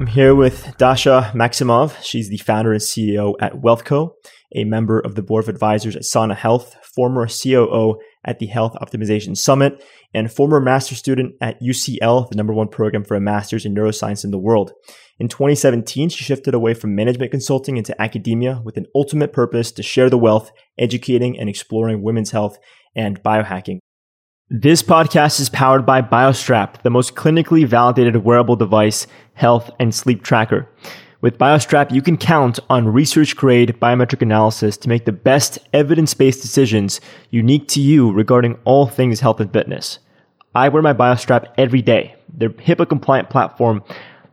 I'm here with Dasha Maximov. She's the founder and CEO at WealthCo, a member of the board of advisors at Sana Health, former COO at the Health Optimization Summit, and former master student at UCL, the number one program for a master's in neuroscience in the world. In 2017, she shifted away from management consulting into academia with an ultimate purpose to share the wealth, educating and exploring women's health and biohacking. This podcast is powered by BioStrap, the most clinically validated wearable device, health, and sleep tracker. With BioStrap, you can count on research grade biometric analysis to make the best evidence based decisions unique to you regarding all things health and fitness. I wear my BioStrap every day. Their HIPAA compliant platform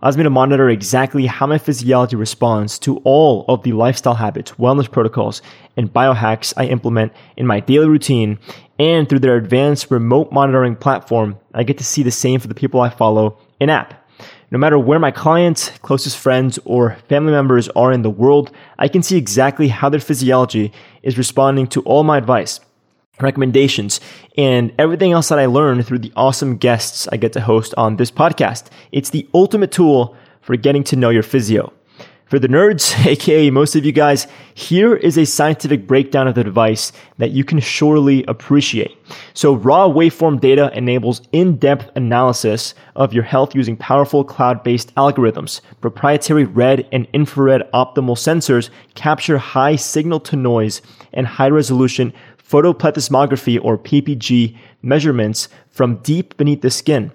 allows me to monitor exactly how my physiology responds to all of the lifestyle habits, wellness protocols, and biohacks I implement in my daily routine. And through their advanced remote monitoring platform, I get to see the same for the people I follow in app. No matter where my clients, closest friends, or family members are in the world, I can see exactly how their physiology is responding to all my advice recommendations, and everything else that I learn through the awesome guests I get to host on this podcast. It's the ultimate tool for getting to know your physio. For the nerds, aka most of you guys, here is a scientific breakdown of the device that you can surely appreciate. So, raw waveform data enables in depth analysis of your health using powerful cloud based algorithms. Proprietary red and infrared optimal sensors capture high signal to noise and high resolution photoplethysmography or PPG measurements from deep beneath the skin,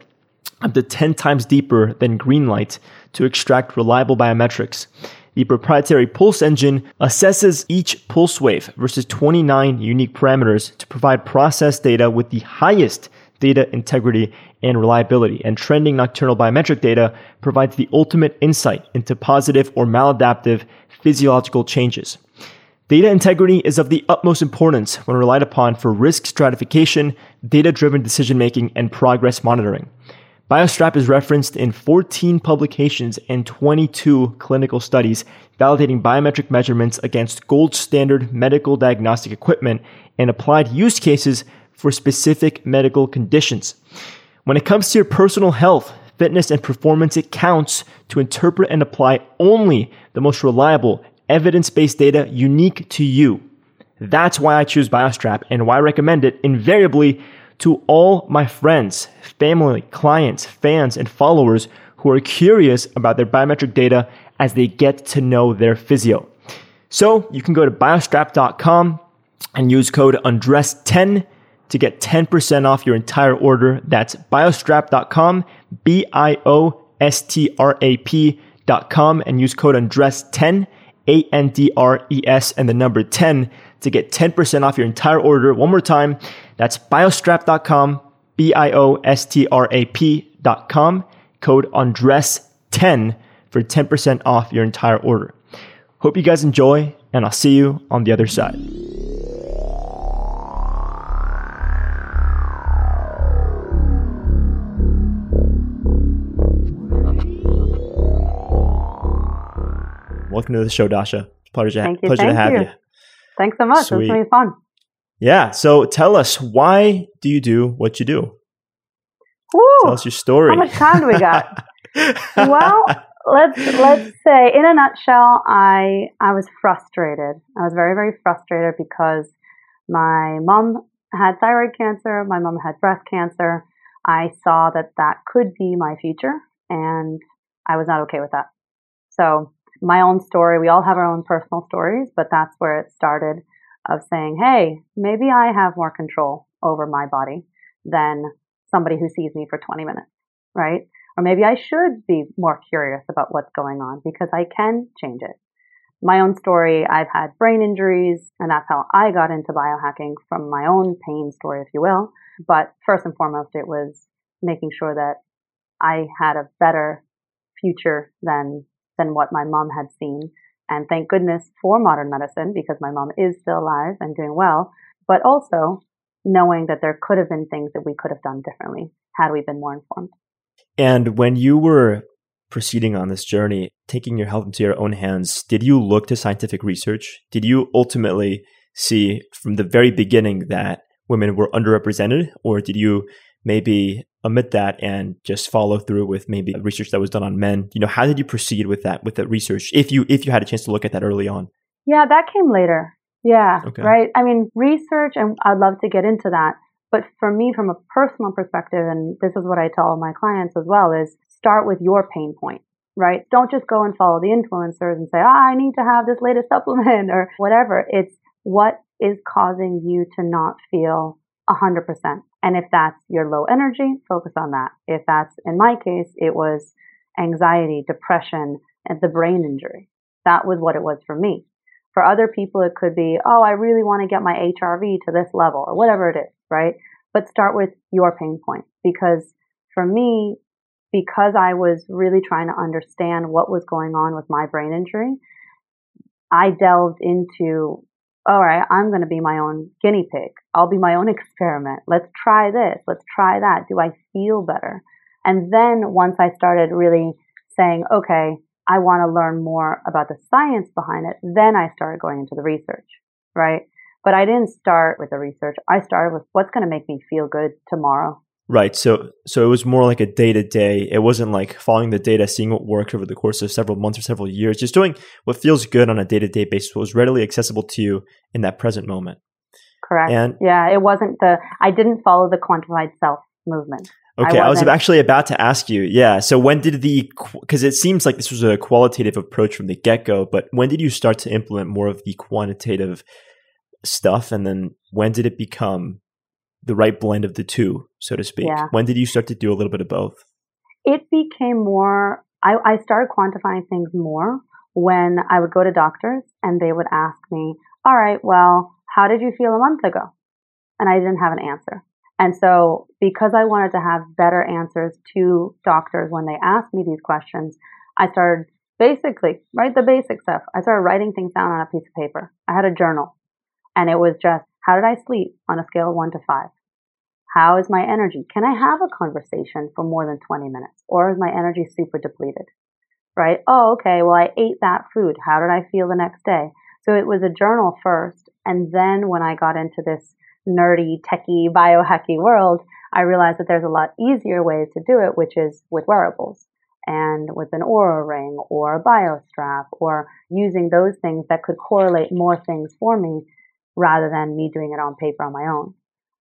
up to 10 times deeper than green light to extract reliable biometrics. The proprietary pulse engine assesses each pulse wave versus 29 unique parameters to provide process data with the highest data integrity and reliability. And trending nocturnal biometric data provides the ultimate insight into positive or maladaptive physiological changes. Data integrity is of the utmost importance when relied upon for risk stratification, data driven decision making, and progress monitoring. BioStrap is referenced in 14 publications and 22 clinical studies validating biometric measurements against gold standard medical diagnostic equipment and applied use cases for specific medical conditions. When it comes to your personal health, fitness, and performance, it counts to interpret and apply only the most reliable evidence based data unique to you. That's why I choose BioStrap and why I recommend it invariably to all my friends, family, clients, fans, and followers who are curious about their biometric data as they get to know their physio. So you can go to biostrap.com and use code ANDRES10 to get 10% off your entire order. That's biostrap.com, B I O S T R A P.com, and use code ANDRES10 a N D R E S, and the number 10 to get 10% off your entire order. One more time, that's biostrap.com, B I O S T R A P.com, code ANDRES10 for 10% off your entire order. Hope you guys enjoy, and I'll see you on the other side. To the show, Dasha. Pleasure, thank you, pleasure thank to have you. you. Thanks so much. Sweet. It's really fun. Yeah. So tell us, why do you do what you do? Tell us your story. How much time do we got? well, let's let's say in a nutshell, I I was frustrated. I was very very frustrated because my mom had thyroid cancer. My mom had breast cancer. I saw that that could be my future, and I was not okay with that. So my own story. We all have our own personal stories, but that's where it started of saying, hey, maybe I have more control over my body than somebody who sees me for 20 minutes, right? Or maybe I should be more curious about what's going on because I can change it. My own story, I've had brain injuries, and that's how I got into biohacking from my own pain story, if you will. But first and foremost, it was making sure that I had a better future than than what my mom had seen. And thank goodness for modern medicine because my mom is still alive and doing well, but also knowing that there could have been things that we could have done differently had we been more informed. And when you were proceeding on this journey, taking your health into your own hands, did you look to scientific research? Did you ultimately see from the very beginning that women were underrepresented, or did you maybe omit that and just follow through with maybe research that was done on men. You know how did you proceed with that with that research if you if you had a chance to look at that early on? Yeah that came later. Yeah okay. right? I mean research and i'd love to get into that but for me from a personal perspective and this is what i tell my clients as well is start with your pain point right? Don't just go and follow the influencers and say oh, i need to have this latest supplement or whatever. It's what is causing you to not feel 100%. And if that's your low energy, focus on that. If that's, in my case, it was anxiety, depression, and the brain injury. That was what it was for me. For other people, it could be, oh, I really want to get my HRV to this level or whatever it is, right? But start with your pain point because for me, because I was really trying to understand what was going on with my brain injury, I delved into all right, I'm going to be my own guinea pig. I'll be my own experiment. Let's try this. Let's try that. Do I feel better? And then once I started really saying, okay, I want to learn more about the science behind it, then I started going into the research, right? But I didn't start with the research. I started with what's going to make me feel good tomorrow. Right. So so it was more like a day to day. It wasn't like following the data, seeing what worked over the course of several months or several years. Just doing what feels good on a day to day basis, what was readily accessible to you in that present moment. Correct. And yeah, it wasn't the I didn't follow the quantified self movement. Okay, I, I was actually about to ask you. Yeah. So when did the because it seems like this was a qualitative approach from the get go, but when did you start to implement more of the quantitative stuff, and then when did it become the right blend of the two, so to speak? Yeah. When did you start to do a little bit of both? It became more, I, I started quantifying things more when I would go to doctors and they would ask me, all right, well, how did you feel a month ago? And I didn't have an answer. And so because I wanted to have better answers to doctors when they asked me these questions, I started basically, right, the basic stuff. I started writing things down on a piece of paper. I had a journal and it was just how did I sleep on a scale of one to five? How is my energy? Can I have a conversation for more than 20 minutes? Or is my energy super depleted? Right? Oh, okay. Well, I ate that food. How did I feel the next day? So it was a journal first. And then when I got into this nerdy, techie, biohacky world, I realized that there's a lot easier ways to do it, which is with wearables and with an Oura ring or a BioStrap or using those things that could correlate more things for me rather than me doing it on paper on my own.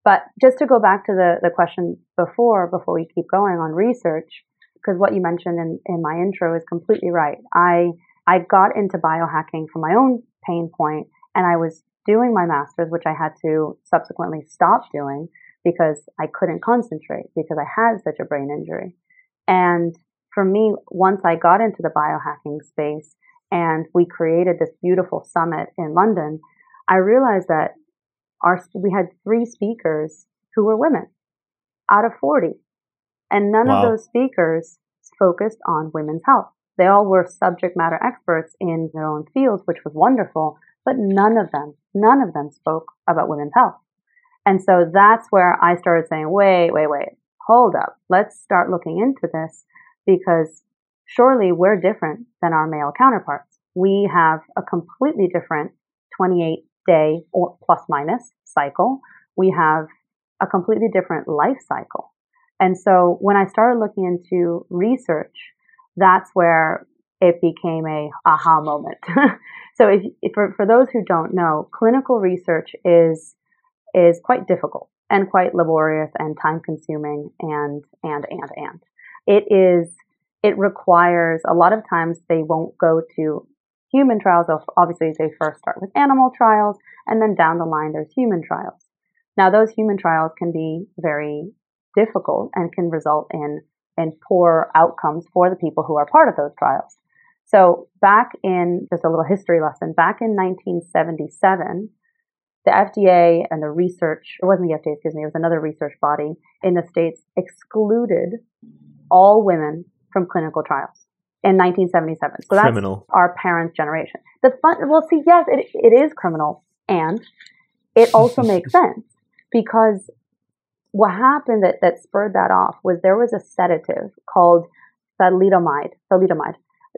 But just to go back to the, the question before, before we keep going on research, because what you mentioned in, in my intro is completely right. I, I got into biohacking from my own pain point and I was doing my master's, which I had to subsequently stop doing because I couldn't concentrate because I had such a brain injury. And for me, once I got into the biohacking space and we created this beautiful summit in London, I realized that our, we had three speakers who were women out of 40. And none wow. of those speakers focused on women's health. They all were subject matter experts in their own fields, which was wonderful, but none of them, none of them spoke about women's health. And so that's where I started saying, wait, wait, wait, hold up. Let's start looking into this because surely we're different than our male counterparts. We have a completely different 28 day or plus minus cycle. We have a completely different life cycle. And so when I started looking into research, that's where it became a aha moment. so if, if for, for those who don't know, clinical research is is quite difficult and quite laborious and time consuming and and and and it is it requires a lot of times they won't go to human trials, obviously they first start with animal trials, and then down the line there's human trials. Now those human trials can be very difficult and can result in, in poor outcomes for the people who are part of those trials. So back in, just a little history lesson, back in 1977, the FDA and the research, it wasn't the FDA, excuse me, it was another research body in the States excluded all women from clinical trials in 1977. So criminal. that's our parents' generation. The fun, well, see, yes, it, it is criminal, and it also makes sense because what happened that, that spurred that off was there was a sedative called thalidomide, thalidomide,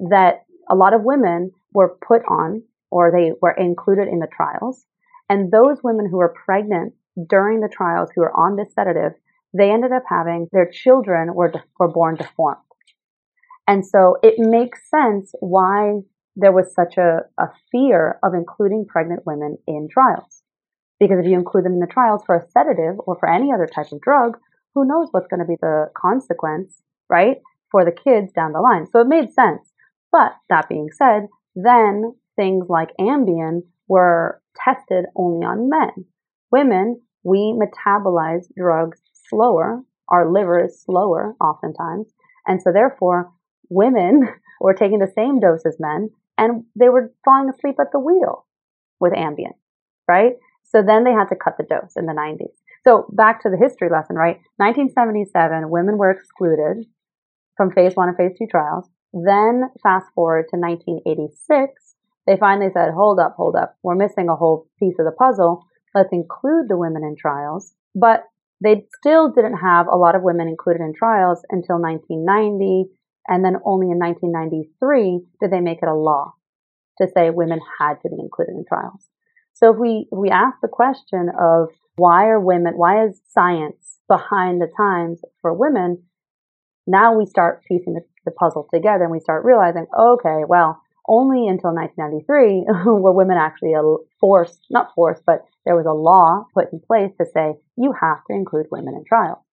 that a lot of women were put on or they were included in the trials. And those women who were pregnant during the trials who were on this sedative, they ended up having their children were, were born deformed. And so it makes sense why there was such a, a fear of including pregnant women in trials. Because if you include them in the trials for a sedative or for any other type of drug, who knows what's going to be the consequence, right, for the kids down the line. So it made sense. But that being said, then things like Ambien were tested only on men. Women, we metabolize drugs slower. Our liver is slower oftentimes. And so therefore, women were taking the same dose as men and they were falling asleep at the wheel with Ambien, right? So then they had to cut the dose in the 90s. So back to the history lesson, right? 1977, women were excluded from phase one and phase two trials. Then fast forward to 1986, they finally said, hold up, hold up. We're missing a whole piece of the puzzle. Let's include the women in trials. But they still didn't have a lot of women included in trials until 1990. And then only in 1993 did they make it a law to say women had to be included in trials. So if we, if we ask the question of why are women, why is science behind the times for women? Now we start piecing the, the puzzle together and we start realizing, okay, well, only until 1993 were women actually forced, not forced, but there was a law put in place to say you have to include women in trials.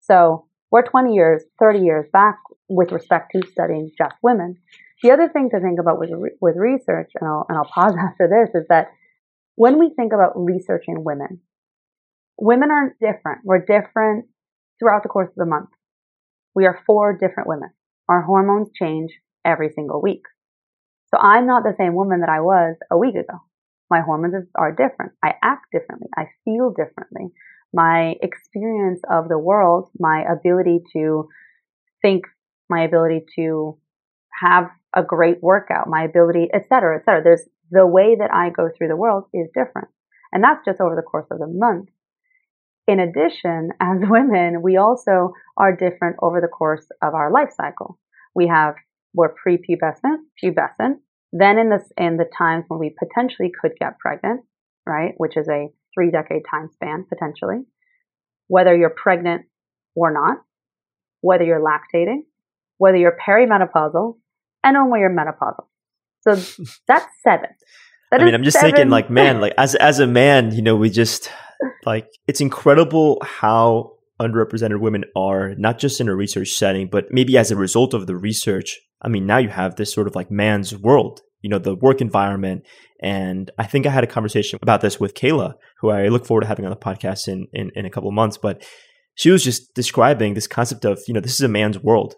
So we're 20 years, 30 years back with respect to studying just women. The other thing to think about with, with research, and I'll, and I'll pause after this, is that when we think about researching women, women are different. We're different throughout the course of the month. We are four different women. Our hormones change every single week. So I'm not the same woman that I was a week ago. My hormones are different. I act differently. I feel differently. My experience of the world, my ability to think, my ability to have a great workout, my ability, et cetera, et cetera. There's the way that I go through the world is different. And that's just over the course of the month. In addition, as women, we also are different over the course of our life cycle. We have, we're prepubescent, pubescent, then in this, in the times when we potentially could get pregnant, right, which is a three decade time span potentially, whether you're pregnant or not, whether you're lactating, whether you're perimenopausal, and when you're menopausal. So that's seven. That I mean, I'm just seven. thinking, like, man, like as as a man, you know, we just like it's incredible how underrepresented women are, not just in a research setting, but maybe as a result of the research. I mean, now you have this sort of like man's world, you know, the work environment. And I think I had a conversation about this with Kayla, who I look forward to having on the podcast in, in, in a couple of months. But she was just describing this concept of, you know, this is a man's world.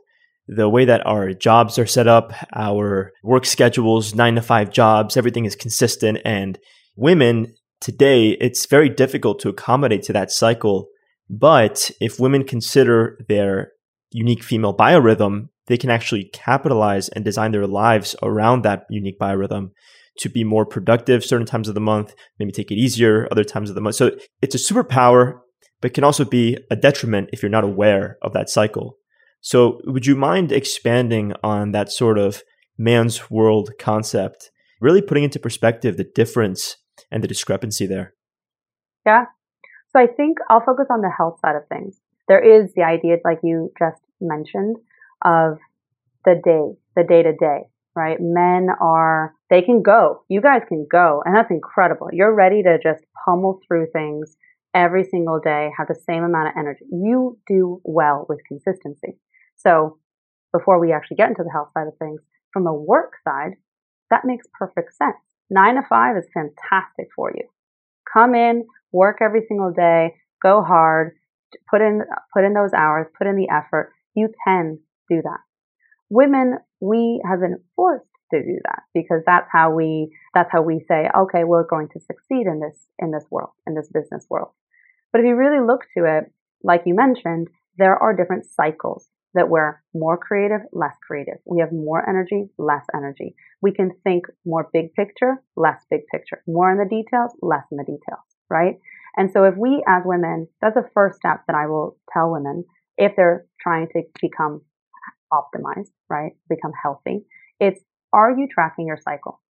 The way that our jobs are set up, our work schedules, nine to five jobs, everything is consistent. And women today, it's very difficult to accommodate to that cycle. But if women consider their unique female biorhythm, they can actually capitalize and design their lives around that unique biorhythm to be more productive certain times of the month, maybe take it easier other times of the month. So it's a superpower, but can also be a detriment if you're not aware of that cycle. So would you mind expanding on that sort of man's world concept, really putting into perspective the difference and the discrepancy there? Yeah. So I think I'll focus on the health side of things. There is the idea, like you just mentioned, of the day, the day to day, right? Men are, they can go. You guys can go. And that's incredible. You're ready to just pummel through things every single day, have the same amount of energy. You do well with consistency. So before we actually get into the health side of things, from the work side, that makes perfect sense. Nine to five is fantastic for you. Come in, work every single day, go hard, put in, put in those hours, put in the effort. You can do that. Women, we have been forced to do that because that's how we, that's how we say, okay, we're going to succeed in this, in this world, in this business world. But if you really look to it, like you mentioned, there are different cycles that we're more creative, less creative. We have more energy, less energy. We can think more big picture, less big picture. More in the details, less in the details, right? And so if we as women, that's the first step that I will tell women if they're trying to become optimized, right? Become healthy. It's are you tracking your cycle?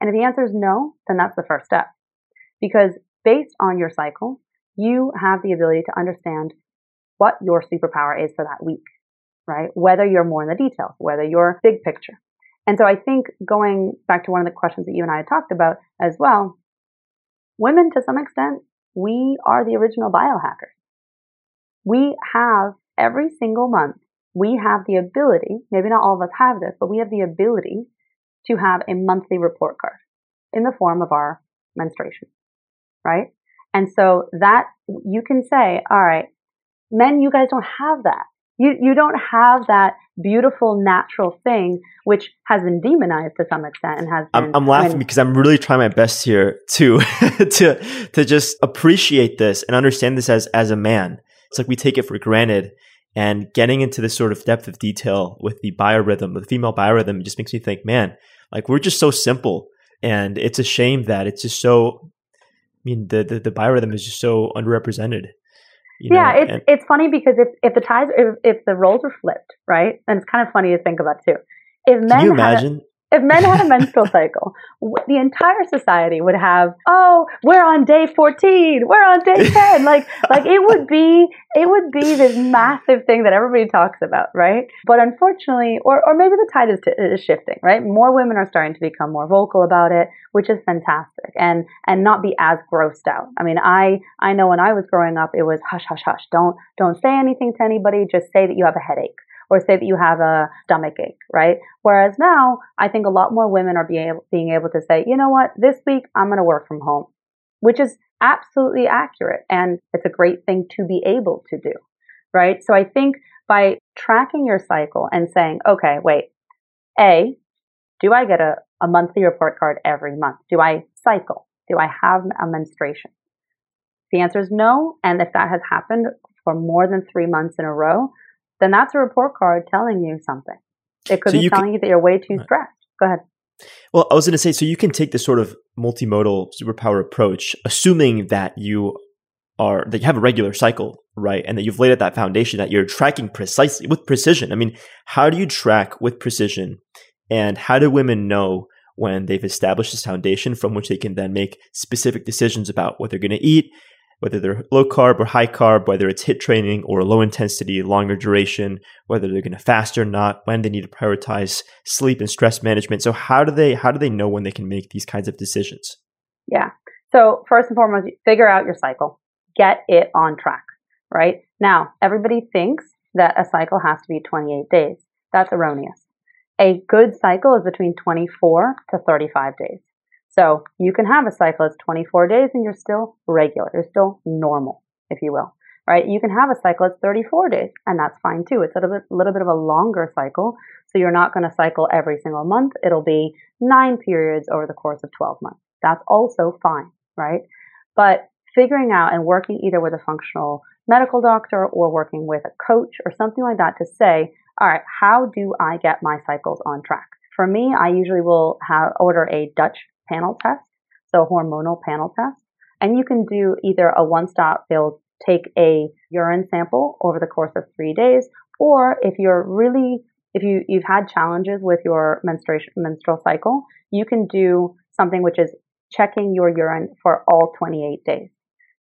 And if the answer is no, then that's the first step. Because based on your cycle, you have the ability to understand what your superpower is for that week, right? Whether you're more in the details, whether you're big picture. And so I think going back to one of the questions that you and I had talked about as well, women to some extent, we are the original biohackers. We have every single month, we have the ability, maybe not all of us have this, but we have the ability to have a monthly report card in the form of our menstruation, right? And so that you can say, all right, men, you guys don't have that. You, you don't have that beautiful natural thing, which has been demonized to some extent and has been. I'm, I'm laughing because I'm really trying my best here to, to, to just appreciate this and understand this as, as a man. It's like we take it for granted and getting into this sort of depth of detail with the biorhythm, the female biorhythm just makes me think, man, like we're just so simple. And it's a shame that it's just so, I mean, the, the, the biorhythm is just so underrepresented. You yeah, it's and, it's funny because if if the ties if, if the roles were flipped, right, and it's kind of funny to think about too. If men can you imagine? If men had a menstrual cycle, the entire society would have, oh, we're on day 14, we're on day 10. like, like it would be, it would be this massive thing that everybody talks about, right? But unfortunately, or, or maybe the tide is, t- is shifting, right? More women are starting to become more vocal about it, which is fantastic and, and not be as grossed out. I mean, I, I know when I was growing up, it was hush, hush, hush. Don't, don't say anything to anybody. Just say that you have a headache or say that you have a stomach ache, right? Whereas now, I think a lot more women are being able, being able to say, you know what, this week I'm going to work from home, which is absolutely accurate. And it's a great thing to be able to do, right? So I think by tracking your cycle and saying, okay, wait, A, do I get a, a monthly report card every month? Do I cycle? Do I have a menstruation? The answer is no. And if that has happened for more than three months in a row, then that's a report card telling you something. It could so be telling can, you that you're way too stressed. Go ahead. Well, I was going to say, so you can take this sort of multimodal superpower approach, assuming that you are that you have a regular cycle, right, and that you've laid out that foundation that you're tracking precisely with precision. I mean, how do you track with precision, and how do women know when they've established this foundation from which they can then make specific decisions about what they're going to eat, whether they're low carb or high carb, whether it's HIIT training or low intensity, longer duration, whether they're going to fast or not, when they need to prioritize sleep and stress management. So how do they how do they know when they can make these kinds of decisions? Yeah. So first and foremost, figure out your cycle. Get it on track, right? Now, everybody thinks that a cycle has to be 28 days. That's erroneous. A good cycle is between 24 to 35 days. So you can have a cycle that's 24 days and you're still regular. You're still normal, if you will, right? You can have a cycle that's 34 days and that's fine too. It's a little bit, little bit of a longer cycle. So you're not going to cycle every single month. It'll be nine periods over the course of 12 months. That's also fine, right? But figuring out and working either with a functional medical doctor or working with a coach or something like that to say, all right, how do I get my cycles on track? For me, I usually will have order a Dutch panel test, so hormonal panel test. And you can do either a one stop, they'll take a urine sample over the course of three days, or if you're really, if you, you've had challenges with your menstruation, menstrual cycle, you can do something which is checking your urine for all 28 days.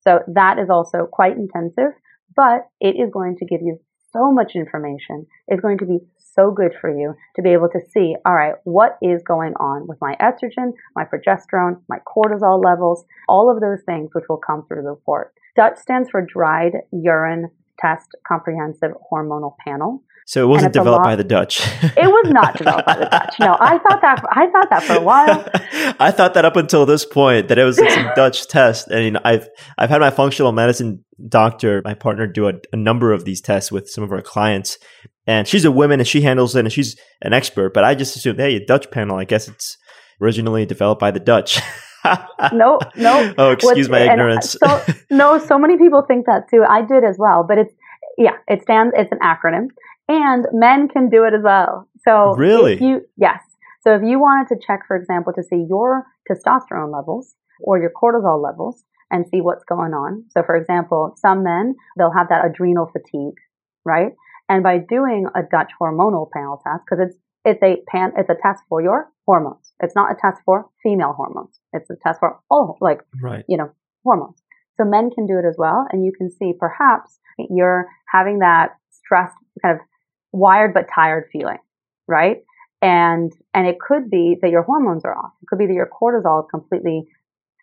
So that is also quite intensive, but it is going to give you so much information. It's going to be so good for you to be able to see, all right, what is going on with my estrogen, my progesterone, my cortisol levels, all of those things which will come through the report. Dutch stands for Dried Urine Test Comprehensive Hormonal Panel. So it wasn't developed lot, by the Dutch. it was not developed by the Dutch. No, I thought that. I thought that for a while. I thought that up until this point that it was like some Dutch test. I mean, I've I've had my functional medicine doctor, my partner, do a, a number of these tests with some of our clients, and she's a woman and she handles it and she's an expert. But I just assumed, hey, a Dutch panel. I guess it's originally developed by the Dutch. no, no. Oh, excuse my ignorance. So, no, so many people think that too. I did as well, but it's yeah, it stands. It's an acronym, and men can do it as well. So really, you yes. So if you wanted to check, for example, to see your testosterone levels or your cortisol levels and see what's going on. So for example, some men they'll have that adrenal fatigue, right? And by doing a Dutch hormonal panel test, because it's it's a pan it's a test for your hormones. It's not a test for female hormones. It's a test for all like right. you know hormones. So men can do it as well. And you can see perhaps you're having that stressed, kind of wired but tired feeling, right? And, and it could be that your hormones are off. It could be that your cortisol is completely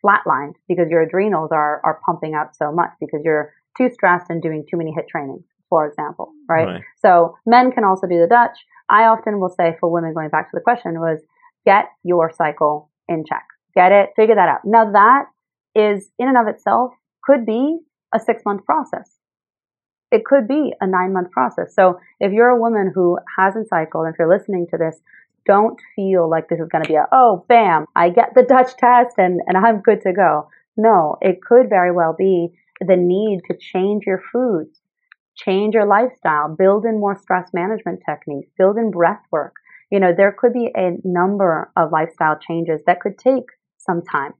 flatlined because your adrenals are, are pumping out so much because you're too stressed and doing too many HIIT trainings, for example, right? right? So men can also do the Dutch. I often will say for women, going back to the question, was get your cycle in check. Get it, figure that out. Now that is in and of itself could be a six month process. It could be a nine month process. So if you're a woman who hasn't cycled, if you're listening to this, don't feel like this is going to be a, oh, bam, I get the Dutch test and, and I'm good to go. No, it could very well be the need to change your foods, change your lifestyle, build in more stress management techniques, build in breath work. You know, there could be a number of lifestyle changes that could take some time.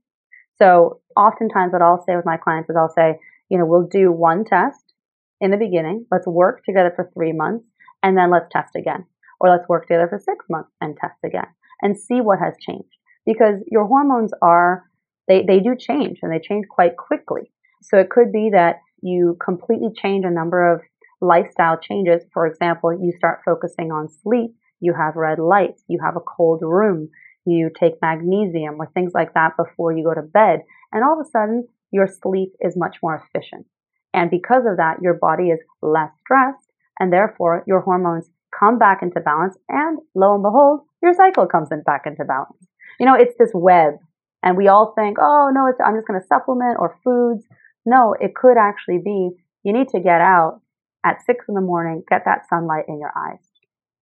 So oftentimes what I'll say with my clients is I'll say, you know, we'll do one test in the beginning. Let's work together for three months and then let's test again. Or let's work together for six months and test again and see what has changed. Because your hormones are, they, they do change and they change quite quickly. So it could be that you completely change a number of lifestyle changes. For example, you start focusing on sleep, you have red lights, you have a cold room, you take magnesium or things like that before you go to bed. And all of a sudden, your sleep is much more efficient. And because of that, your body is less stressed and therefore your hormones come back into balance. And lo and behold, your cycle comes in back into balance. You know, it's this web and we all think, oh no, I'm just going to supplement or foods. No, it could actually be you need to get out at six in the morning, get that sunlight in your eyes.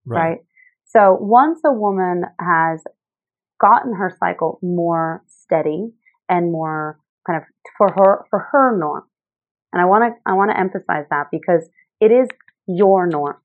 Right. right? So once a woman has gotten her cycle more steady and more kind of for her, for her norm. And I want to, I want to emphasize that because it is your norm,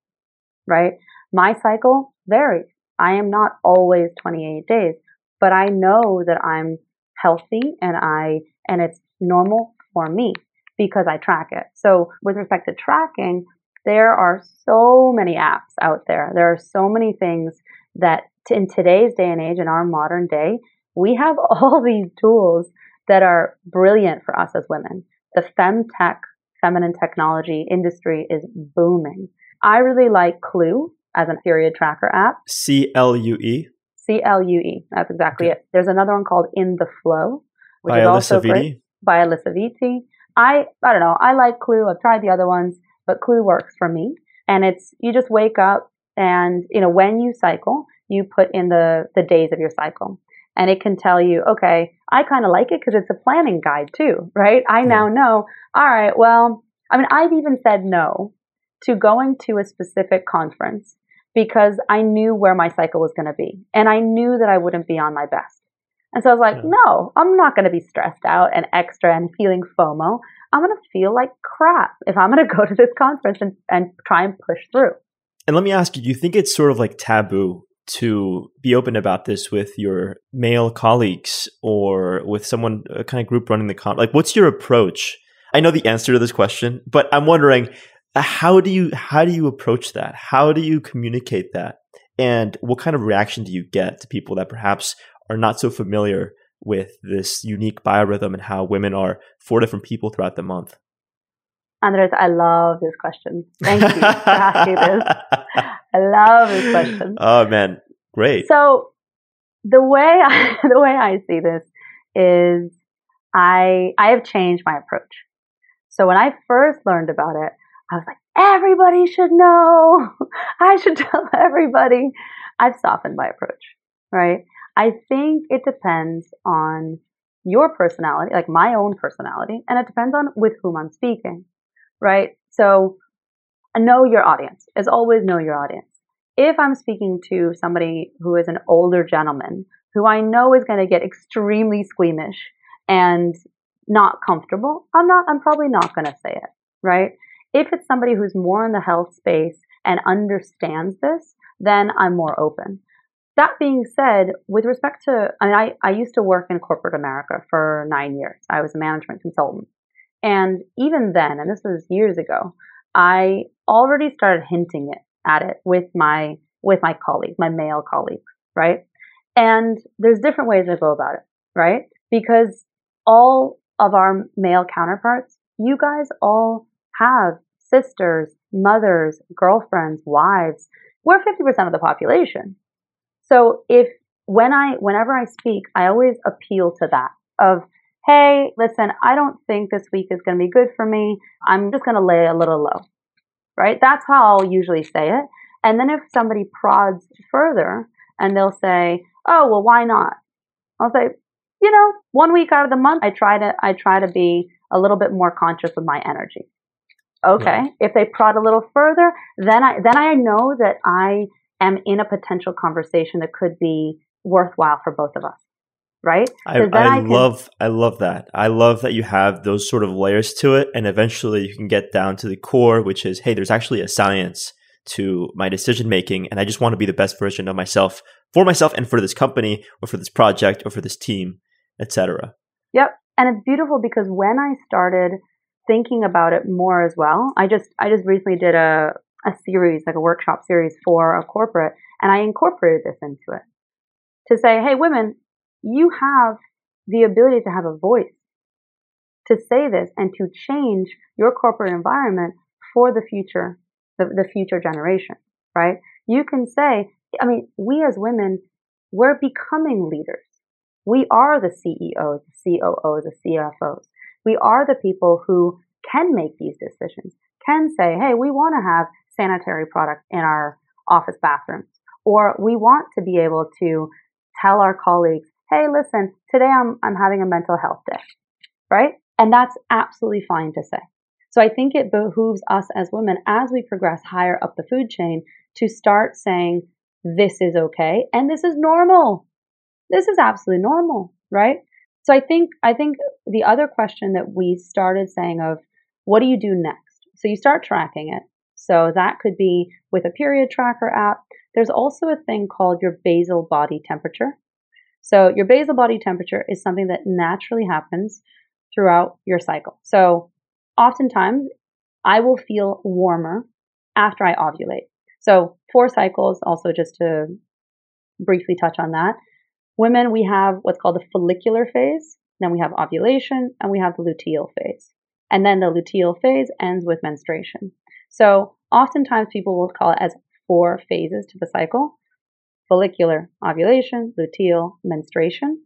right? My cycle varies. I am not always 28 days, but I know that I'm healthy and I, and it's normal for me because I track it. So with respect to tracking, there are so many apps out there. There are so many things that in today's day and age, in our modern day, we have all these tools that are brilliant for us as women. The femtech, feminine technology industry is booming. I really like Clue as an period tracker app. C L U E. C L U E. That's exactly okay. it. There's another one called In the Flow, which by is Alisa also Vitti. great. By Alisa Vitti. I I don't know. I like Clue. I've tried the other ones, but Clue works for me. And it's you just wake up and you know when you cycle, you put in the, the days of your cycle. And it can tell you, okay, I kind of like it because it's a planning guide too, right? I yeah. now know, all right, well, I mean, I've even said no to going to a specific conference because I knew where my cycle was going to be and I knew that I wouldn't be on my best. And so I was like, yeah. no, I'm not going to be stressed out and extra and feeling FOMO. I'm going to feel like crap if I'm going to go to this conference and, and try and push through. And let me ask you, do you think it's sort of like taboo to be open about this with your male colleagues or with someone a kind of group running the con like what's your approach i know the answer to this question but i'm wondering how do you how do you approach that how do you communicate that and what kind of reaction do you get to people that perhaps are not so familiar with this unique biorhythm and how women are four different people throughout the month Andres, I love this question. Thank you for asking this. I love this question. Oh man, great. So the way I, the way I see this is I I have changed my approach. So when I first learned about it, I was like, everybody should know. I should tell everybody. I've softened my approach, right? I think it depends on your personality, like my own personality, and it depends on with whom I'm speaking right? So know your audience. As always, know your audience. If I'm speaking to somebody who is an older gentleman who I know is going to get extremely squeamish and not comfortable, I'm not, I'm probably not going to say it, right? If it's somebody who's more in the health space and understands this, then I'm more open. That being said, with respect to, I mean, I, I used to work in corporate America for nine years. I was a management consultant. And even then, and this was years ago, I already started hinting it at it with my with my colleagues, my male colleagues, right? And there's different ways to go about it, right? Because all of our male counterparts, you guys all have sisters, mothers, girlfriends, wives. We're 50% of the population. So if when I whenever I speak, I always appeal to that of hey, listen, I don't think this week is going to be good for me. I'm just going to lay a little low. Right? That's how I'll usually say it. And then if somebody prods further and they'll say, "Oh, well, why not?" I'll say, "You know, one week out of the month, I try to I try to be a little bit more conscious of my energy." Okay. Right. If they prod a little further, then I then I know that I am in a potential conversation that could be worthwhile for both of us. Right? I, I, I can, love I love that. I love that you have those sort of layers to it and eventually you can get down to the core, which is, hey, there's actually a science to my decision making and I just want to be the best version of myself for myself and for this company or for this project or for this team, etc. Yep. And it's beautiful because when I started thinking about it more as well. I just I just recently did a a series, like a workshop series for a corporate, and I incorporated this into it to say, hey, women, you have the ability to have a voice to say this and to change your corporate environment for the future, the, the future generation, right? You can say, I mean, we as women, we're becoming leaders. We are the CEOs, the COOs, the CFOs. We are the people who can make these decisions, can say, hey, we want to have sanitary products in our office bathrooms, or we want to be able to tell our colleagues, hey, listen, today I'm, I'm having a mental health day, right? And that's absolutely fine to say. So I think it behooves us as women, as we progress higher up the food chain, to start saying, this is okay and this is normal. This is absolutely normal, right? So I think I think the other question that we started saying of what do you do next? So you start tracking it. So that could be with a period tracker app. There's also a thing called your basal body temperature. So your basal body temperature is something that naturally happens throughout your cycle. So oftentimes I will feel warmer after I ovulate. So four cycles, also just to briefly touch on that. Women, we have what's called the follicular phase, then we have ovulation, and we have the luteal phase. And then the luteal phase ends with menstruation. So oftentimes people will call it as four phases to the cycle follicular, ovulation, luteal, menstruation.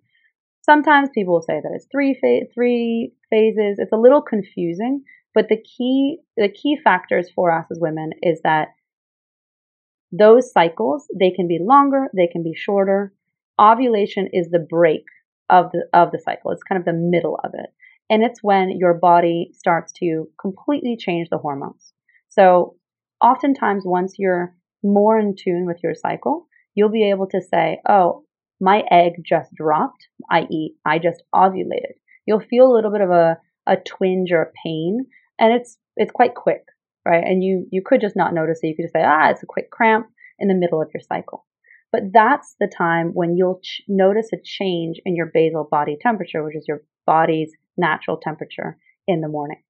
Sometimes people will say that it's three, fa- three phases. It's a little confusing, but the key, the key factors for us as women is that those cycles, they can be longer, they can be shorter, ovulation is the break of the of the cycle. It's kind of the middle of it. And it's when your body starts to completely change the hormones. So oftentimes once you're more in tune with your cycle, you'll be able to say, "Oh, my egg just dropped, i.e., I just ovulated." You'll feel a little bit of a a twinge or a pain, and it's it's quite quick, right? And you you could just not notice it. You could just say, "Ah, it's a quick cramp in the middle of your cycle." But that's the time when you'll ch- notice a change in your basal body temperature, which is your body's natural temperature in the morning.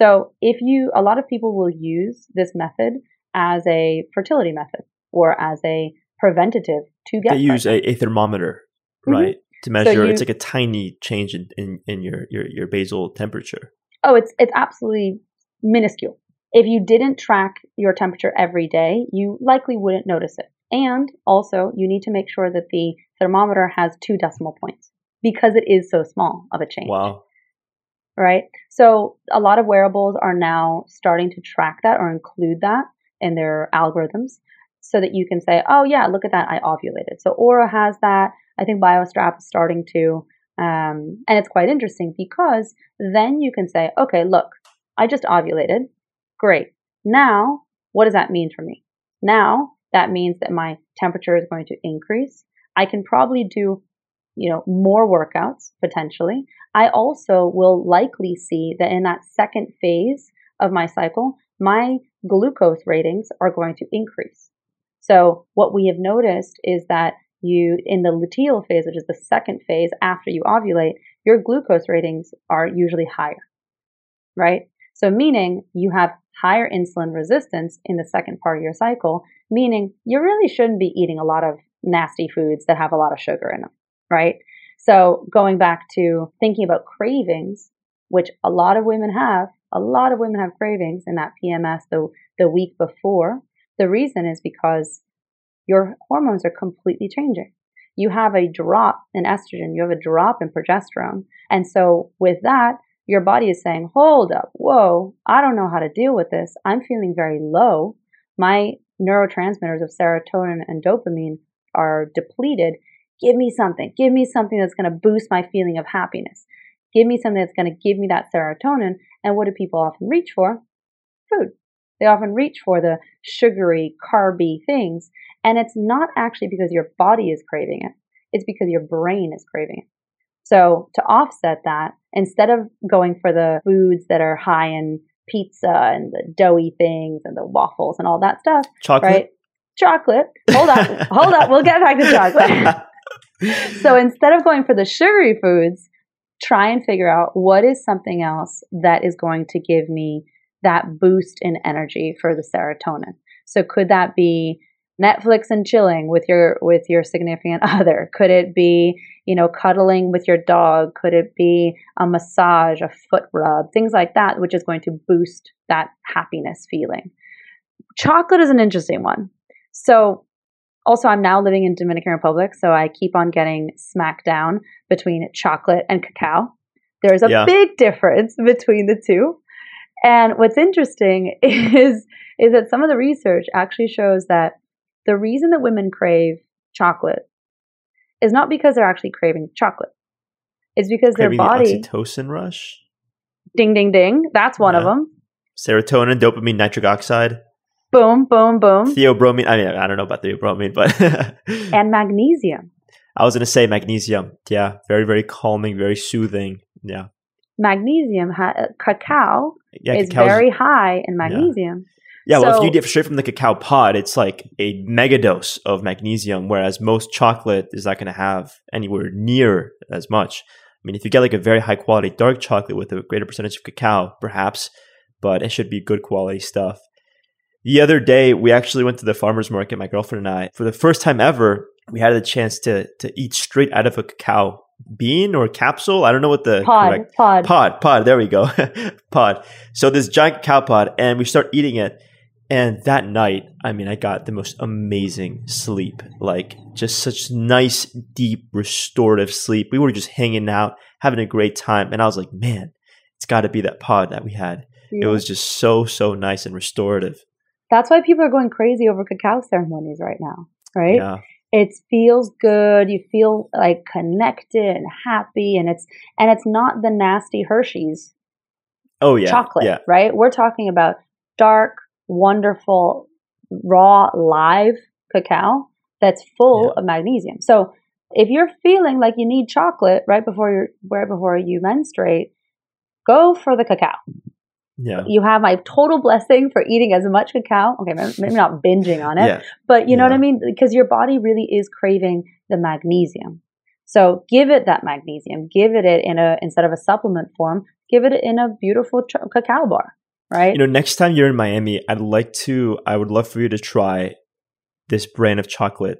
So if you, a lot of people will use this method as a fertility method or as a preventative to get. They use a, a, thermometer, mm-hmm. right, to measure. So you, it's like a tiny change in, in, in your, your your basal temperature. Oh, it's it's absolutely minuscule. If you didn't track your temperature every day, you likely wouldn't notice it. And also, you need to make sure that the thermometer has two decimal points because it is so small of a change. Wow. Right? So, a lot of wearables are now starting to track that or include that in their algorithms so that you can say, oh, yeah, look at that, I ovulated. So, Oura has that. I think BioStrap is starting to. Um, and it's quite interesting because then you can say, okay, look, I just ovulated. Great. Now, what does that mean for me? Now, that means that my temperature is going to increase. I can probably do, you know, more workouts potentially. I also will likely see that in that second phase of my cycle, my glucose ratings are going to increase. So what we have noticed is that you, in the luteal phase, which is the second phase after you ovulate, your glucose ratings are usually higher, right? So meaning you have higher insulin resistance in the second part of your cycle, meaning you really shouldn't be eating a lot of nasty foods that have a lot of sugar in them, right? So going back to thinking about cravings, which a lot of women have, a lot of women have cravings in that PMS the, the week before. The reason is because your hormones are completely changing. You have a drop in estrogen, you have a drop in progesterone. And so with that, your body is saying, hold up, whoa, I don't know how to deal with this. I'm feeling very low. My neurotransmitters of serotonin and dopamine are depleted. Give me something. Give me something that's going to boost my feeling of happiness. Give me something that's going to give me that serotonin. And what do people often reach for? Food. They often reach for the sugary, carby things. And it's not actually because your body is craving it. It's because your brain is craving it. So to offset that, instead of going for the foods that are high in pizza and the doughy things and the waffles and all that stuff, chocolate, right? Chocolate. Hold up, hold up. We'll get back to chocolate. so instead of going for the sugary foods, try and figure out what is something else that is going to give me that boost in energy for the serotonin. So could that be Netflix and chilling with your with your significant other? Could it be, you know, cuddling with your dog? Could it be a massage, a foot rub, things like that which is going to boost that happiness feeling. Chocolate is an interesting one. So also I'm now living in Dominican Republic, so I keep on getting smacked down between chocolate and cacao. There's a yeah. big difference between the two. And what's interesting is is that some of the research actually shows that the reason that women crave chocolate is not because they're actually craving chocolate. It's because craving their body the oxytocin rush. Ding ding ding. That's one yeah. of them. Serotonin, dopamine, nitric oxide. Boom, boom, boom. Theobromine. I mean, I don't know about theobromine, but and magnesium. I was going to say magnesium. Yeah, very, very calming, very soothing. Yeah. Magnesium, ha- uh, cacao yeah, is very high in magnesium. Yeah. Yeah, well, if you get straight from the cacao pod, it's like a mega dose of magnesium, whereas most chocolate is not going to have anywhere near as much. I mean, if you get like a very high quality dark chocolate with a greater percentage of cacao, perhaps, but it should be good quality stuff. The other day, we actually went to the farmer's market, my girlfriend and I. For the first time ever, we had the chance to, to eat straight out of a cacao bean or capsule. I don't know what the pod, correct pod, pod, pod. There we go, pod. So this giant cacao pod, and we start eating it, and that night, I mean, I got the most amazing sleep. Like, just such nice, deep, restorative sleep. We were just hanging out, having a great time. And I was like, man, it's got to be that pod that we had. Yeah. It was just so, so nice and restorative. That's why people are going crazy over cacao ceremonies right now, right? Yeah. It feels good. You feel like connected and happy, and it's and it's not the nasty Hershey's. Oh yeah, chocolate, yeah. right? We're talking about dark, wonderful raw live cacao that's full yeah. of magnesium. So if you're feeling like you need chocolate right before you right before you menstruate, go for the cacao. Yeah. You have my total blessing for eating as much cacao. Okay, maybe not binging on it, yeah. but you know yeah. what I mean? Because your body really is craving the magnesium. So give it that magnesium. Give it it in a instead of a supplement form. Give it in a beautiful ch- cacao bar right? You know, next time you're in Miami, I'd like to, I would love for you to try this brand of chocolate.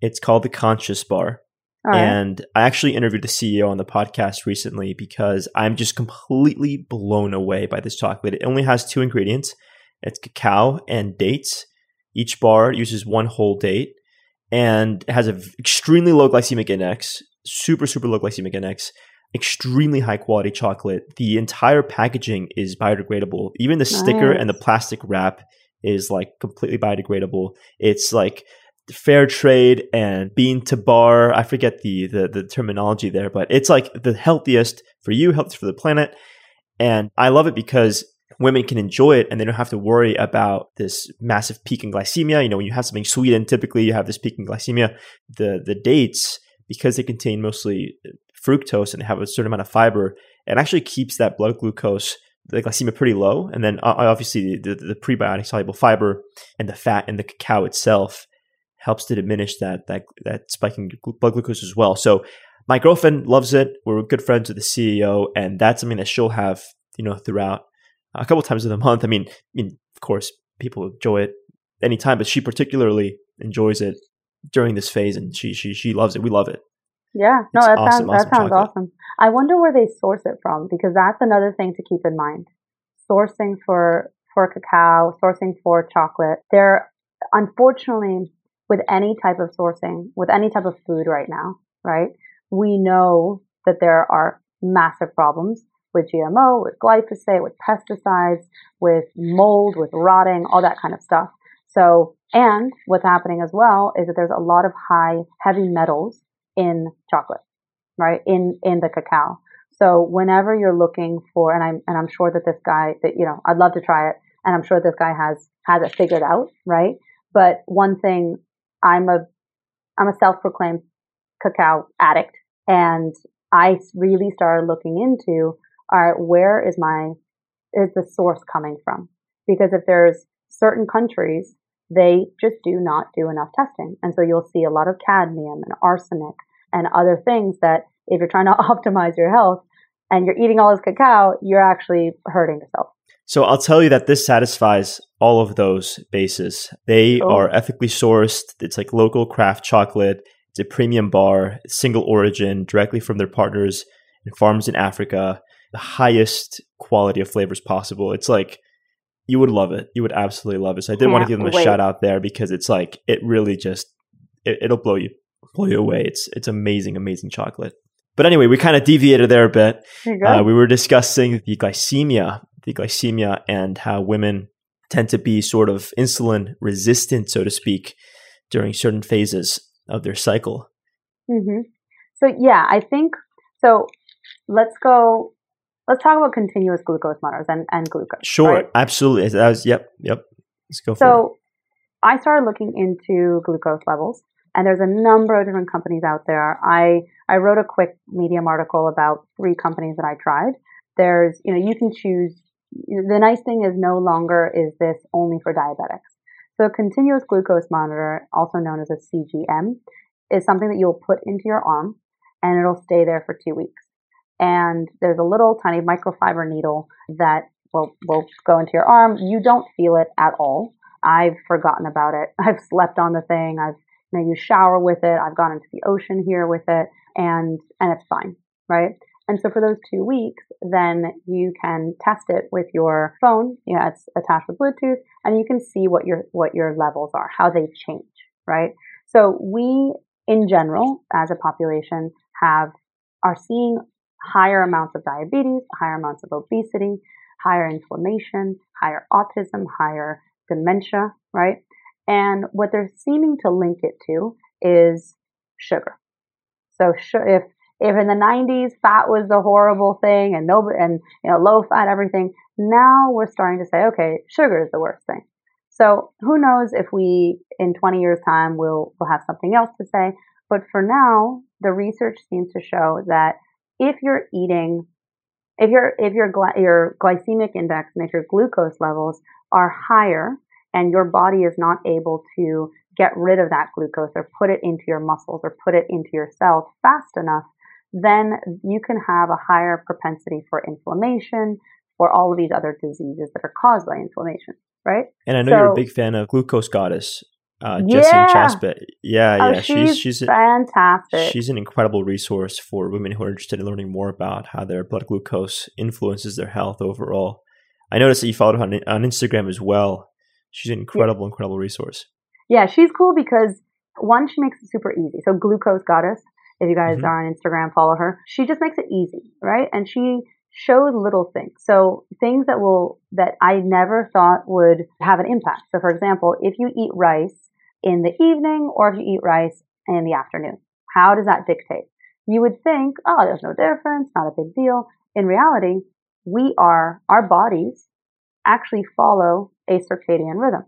It's called the Conscious Bar. Right. And I actually interviewed the CEO on the podcast recently because I'm just completely blown away by this chocolate. It only has two ingredients it's cacao and dates. Each bar uses one whole date and it has an extremely low glycemic index, super, super low glycemic index extremely high quality chocolate. The entire packaging is biodegradable. Even the nice. sticker and the plastic wrap is like completely biodegradable. It's like fair trade and bean to bar. I forget the, the the terminology there, but it's like the healthiest for you, healthiest for the planet. And I love it because women can enjoy it and they don't have to worry about this massive peak in glycemia. You know, when you have something sweet and typically you have this peak in glycemia, the the dates because they contain mostly fructose and have a certain amount of fiber, it actually keeps that blood glucose, the glycemia pretty low. And then obviously the, the prebiotic soluble fiber and the fat in the cacao itself helps to diminish that that that spiking blood glucose as well. So my girlfriend loves it. We're good friends with the CEO, and that's something that she'll have you know throughout a couple times in the month. I mean, I mean, of course, people enjoy it anytime, but she particularly enjoys it during this phase, and she she she loves it. We love it. Yeah, no, it's that awesome, sounds awesome that sounds chocolate. awesome. I wonder where they source it from because that's another thing to keep in mind. Sourcing for for cacao, sourcing for chocolate. There, unfortunately, with any type of sourcing, with any type of food right now, right? We know that there are massive problems with GMO, with glyphosate, with pesticides, with mold, with rotting, all that kind of stuff. So, and what's happening as well is that there's a lot of high heavy metals in chocolate, right? In, in the cacao. So whenever you're looking for, and I'm, and I'm sure that this guy that, you know, I'd love to try it. And I'm sure this guy has, has it figured out, right? But one thing I'm a, I'm a self-proclaimed cacao addict and I really started looking into, all right, where is my, is the source coming from? Because if there's certain countries, they just do not do enough testing. And so you'll see a lot of cadmium and arsenic and other things that if you're trying to optimize your health and you're eating all this cacao, you're actually hurting yourself. So I'll tell you that this satisfies all of those bases. They oh. are ethically sourced. It's like local craft chocolate. It's a premium bar, single origin, directly from their partners and farms in Africa. The highest quality of flavors possible. It's like you would love it. You would absolutely love it. So I did want to give them a wait. shout out there because it's like it really just it, will blow you blow you away. It's it's amazing, amazing chocolate. But anyway, we kind of deviated there a bit. Uh, we were discussing the glycemia, the glycemia, and how women tend to be sort of insulin resistant, so to speak, during certain phases of their cycle. Mm-hmm. So yeah, I think so. Let's go. Let's talk about continuous glucose monitors and, and glucose. Sure, right? absolutely. That was yep, yep. Let's go. So I started looking into glucose levels, and there's a number of different companies out there. I I wrote a quick Medium article about three companies that I tried. There's you know you can choose. The nice thing is no longer is this only for diabetics. So a continuous glucose monitor, also known as a CGM, is something that you'll put into your arm and it'll stay there for two weeks. And there's a little tiny microfiber needle that will, will go into your arm. You don't feel it at all. I've forgotten about it. I've slept on the thing. I've, you know, you shower with it. I've gone into the ocean here with it and, and it's fine, right? And so for those two weeks, then you can test it with your phone. You know, it's attached with Bluetooth and you can see what your, what your levels are, how they change, right? So we, in general, as a population, have, are seeing higher amounts of diabetes, higher amounts of obesity, higher inflammation, higher autism, higher dementia, right? And what they're seeming to link it to is sugar. So if if in the 90s fat was the horrible thing and no and you know low fat everything now we're starting to say okay sugar is the worst thing. So who knows if we in 20 years time we'll we'll have something else to say. But for now the research seems to show that if you're eating if your if your your glycemic index and if your glucose levels are higher and your body is not able to get rid of that glucose or put it into your muscles or put it into your cells fast enough then you can have a higher propensity for inflammation, for all of these other diseases that are caused by inflammation, right? And I know so, you're a big fan of Glucose Goddess, uh, Jessie yeah. Inchauspé. Yeah, oh, yeah, she's she's fantastic. she's an incredible resource for women who are interested in learning more about how their blood glucose influences their health overall. I noticed that you followed her on, on Instagram as well. She's an incredible, yeah. incredible resource. Yeah, she's cool because one, she makes it super easy. So Glucose Goddess, if you guys mm-hmm. are on Instagram, follow her. She just makes it easy, right? And she shows little things. So things that will, that I never thought would have an impact. So for example, if you eat rice in the evening or if you eat rice in the afternoon, how does that dictate? You would think, oh, there's no difference, not a big deal. In reality, we are, our bodies actually follow a circadian rhythm.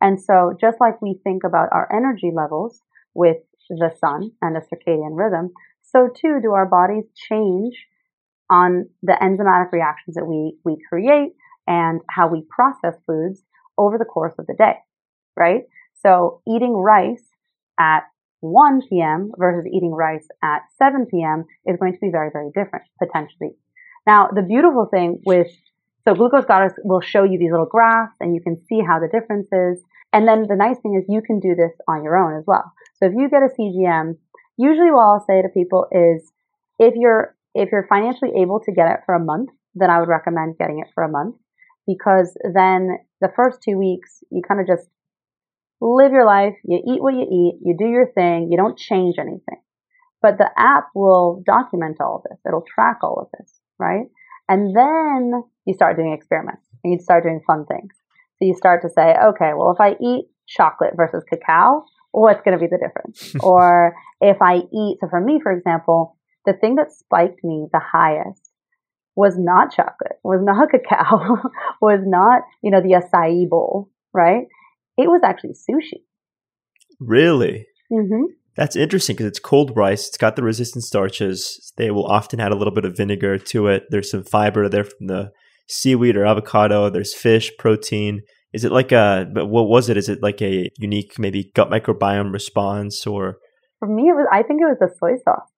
And so just like we think about our energy levels with the sun and the circadian rhythm, so too do our bodies change on the enzymatic reactions that we, we create and how we process foods over the course of the day, right? So eating rice at 1 p.m. versus eating rice at 7 p.m. is going to be very, very different, potentially. Now, the beautiful thing with, so Glucose Goddess will show you these little graphs and you can see how the difference is. And then the nice thing is you can do this on your own as well. So if you get a CGM usually what I'll say to people is if you're if you're financially able to get it for a month, then I would recommend getting it for a month because then the first two weeks you kind of just live your life, you eat what you eat, you do your thing, you don't change anything. But the app will document all of this. It'll track all of this, right? And then you start doing experiments and you start doing fun things. So you start to say, okay, well, if I eat chocolate versus cacao, what's going to be the difference? or if I eat, so for me, for example, the thing that spiked me the highest was not chocolate, was not cacao, was not, you know, the acai bowl, right? It was actually sushi. Really? Mm-hmm. That's interesting because it's cold rice. It's got the resistant starches. They will often add a little bit of vinegar to it. There's some fiber there from the seaweed or avocado. There's fish, protein. Is it like a, but what was it? Is it like a unique maybe gut microbiome response or? For me, it was, I think it was the soy sauce.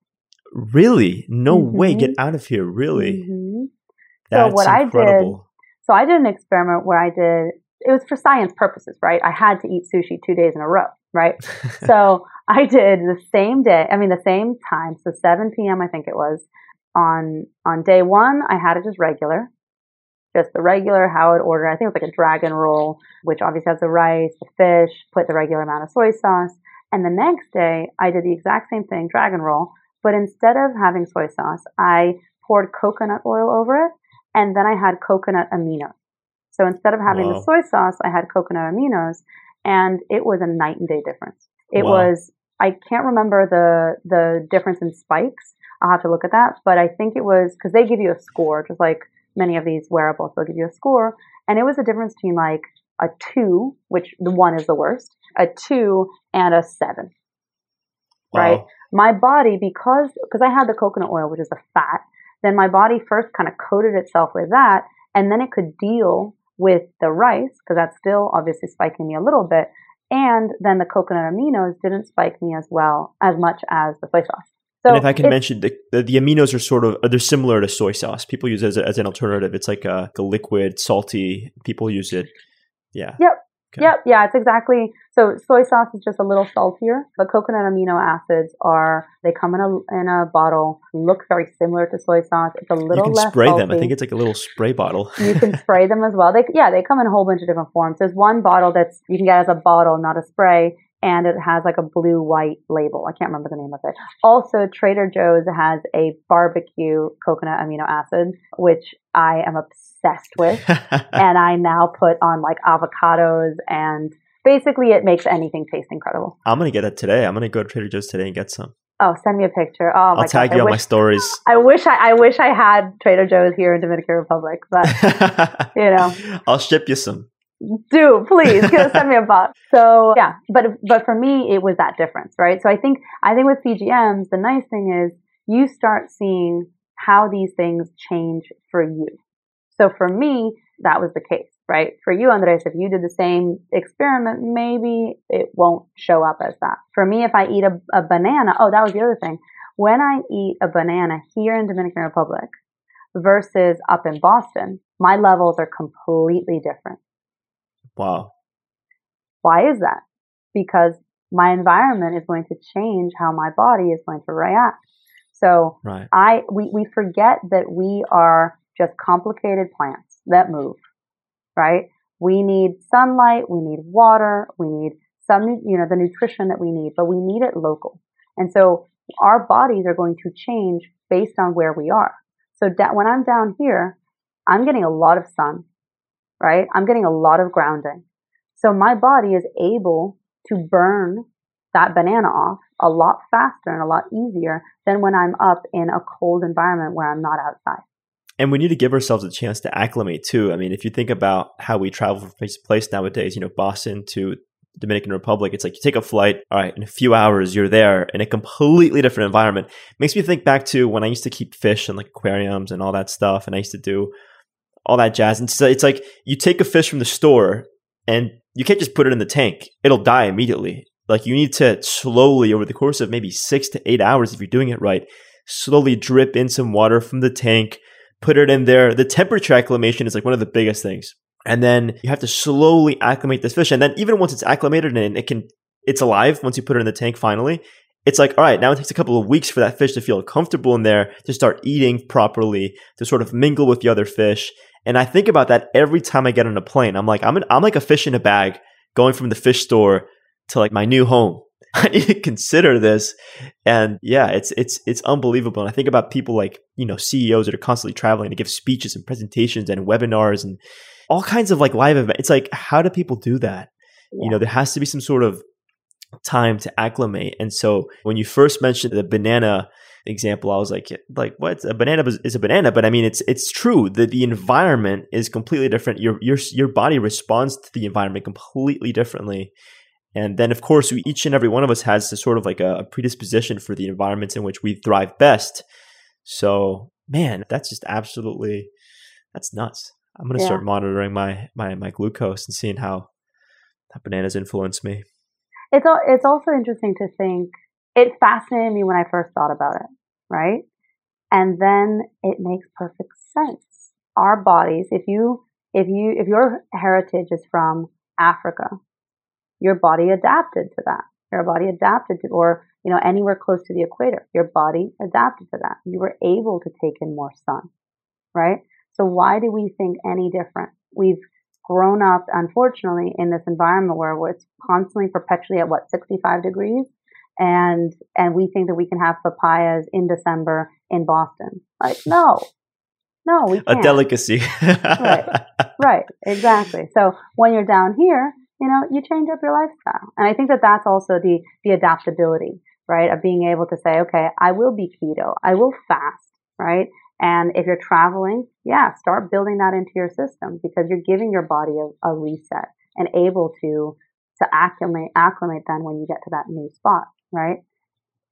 Really? No mm-hmm. way. Get out of here. Really? Mm-hmm. so what incredible. I did, so I did an experiment where I did, it was for science purposes, right? I had to eat sushi two days in a row, right? so I did the same day, I mean, the same time. So 7 p.m., I think it was on, on day one, I had it just regular, just the regular how it ordered. I think it was like a dragon roll, which obviously has the rice, the fish, put the regular amount of soy sauce. And the next day, I did the exact same thing, dragon roll, but instead of having soy sauce, I poured coconut oil over it and then I had coconut aminos. So instead of having the soy sauce, I had coconut aminos and it was a night and day difference. It wow. was, I can't remember the, the difference in spikes. I'll have to look at that, but I think it was because they give you a score, just like many of these wearables, they'll give you a score. And it was a difference between like a two, which the one is the worst, a two and a seven. Wow. Right? my body, because, because I had the coconut oil, which is the fat, then my body first kind of coated itself with that, and then it could deal with the rice, because that's still obviously spiking me a little bit, and then the coconut aminos didn't spike me as well, as much as the soy sauce. So and if I can mention, the, the, the, aminos are sort of they're similar to soy sauce. People use it as, a, as an alternative. It's like a, a, liquid, salty. People use it. Yeah. Yep. Okay. Yep, yeah, it's exactly so. Soy sauce is just a little saltier, but coconut amino acids are they come in a in a bottle, look very similar to soy sauce. It's a little you can less spray salty. them. I think it's like a little spray bottle. you can spray them as well. They yeah, they come in a whole bunch of different forms. There's one bottle that's you can get as a bottle, not a spray, and it has like a blue white label. I can't remember the name of it. Also, Trader Joe's has a barbecue coconut amino acid, which I am obsessed with. and I now put on like avocados and basically it makes anything taste incredible. I'm going to get it today. I'm going to go to Trader Joe's today and get some. Oh, send me a picture. Oh my I'll tag you on my stories. I wish I, I wish I had Trader Joe's here in Dominican Republic, but you know, I'll ship you some do please send me a box. So yeah, but but for me it was that difference, right? So I think I think with CGMs, the nice thing is you start seeing how these things change for you. So for me, that was the case, right? For you, Andres, if you did the same experiment, maybe it won't show up as that. For me, if I eat a, a banana, oh, that was the other thing. When I eat a banana here in Dominican Republic versus up in Boston, my levels are completely different. Wow. Why is that? Because my environment is going to change how my body is going to react. So right. I we, we forget that we are just complicated plants that move, right? We need sunlight, we need water, we need some you know the nutrition that we need, but we need it local. And so our bodies are going to change based on where we are. So da- when I'm down here, I'm getting a lot of sun right? I'm getting a lot of grounding. So my body is able to burn that banana off a lot faster and a lot easier than when I'm up in a cold environment where I'm not outside. And we need to give ourselves a chance to acclimate too. I mean, if you think about how we travel from place to place nowadays, you know, Boston to Dominican Republic, it's like you take a flight, all right, in a few hours you're there in a completely different environment. Makes me think back to when I used to keep fish in like aquariums and all that stuff, and I used to do all that jazz. And so it's like you take a fish from the store and you can't just put it in the tank. It'll die immediately. Like you need to slowly over the course of maybe six to eight hours, if you're doing it right, slowly drip in some water from the tank, put it in there. The temperature acclimation is like one of the biggest things. And then you have to slowly acclimate this fish. And then even once it's acclimated and it can, it's alive once you put it in the tank finally, it's like, all right, now it takes a couple of weeks for that fish to feel comfortable in there, to start eating properly, to sort of mingle with the other fish. And I think about that every time I get on a plane. I'm like, I'm, an, I'm like a fish in a bag going from the fish store to like my new home. I need to consider this. And yeah, it's it's it's unbelievable. And I think about people like, you know, CEOs that are constantly traveling to give speeches and presentations and webinars and all kinds of like live events. It's like, how do people do that? Yeah. You know, there has to be some sort of time to acclimate. And so when you first mentioned the banana example, I was like, like what? A banana is a banana, but I mean, it's it's true that the environment is completely different. Your your your body responds to the environment completely differently. And then, of course, we, each and every one of us has a sort of like a, a predisposition for the environments in which we thrive best. So, man, that's just absolutely that's nuts. I'm gonna yeah. start monitoring my my my glucose and seeing how how bananas influence me. It's all, it's also interesting to think. It fascinated me when I first thought about it, right? And then it makes perfect sense. Our bodies, if you if you if your heritage is from Africa, your body adapted to that. Your body adapted to, or, you know, anywhere close to the equator, your body adapted to that. You were able to take in more sun, right? So why do we think any different? We've grown up, unfortunately, in this environment where it's constantly perpetually at what, 65 degrees? And, and we think that we can have papayas in December in Boston. Like, no, no, we can't. A delicacy. right. Right. Exactly. So when you're down here, you know, you change up your lifestyle. And I think that that's also the, the adaptability, right? Of being able to say, okay, I will be keto. I will fast, right? And if you're traveling, yeah, start building that into your system because you're giving your body a, a reset and able to, to acclimate, acclimate then when you get to that new spot, right?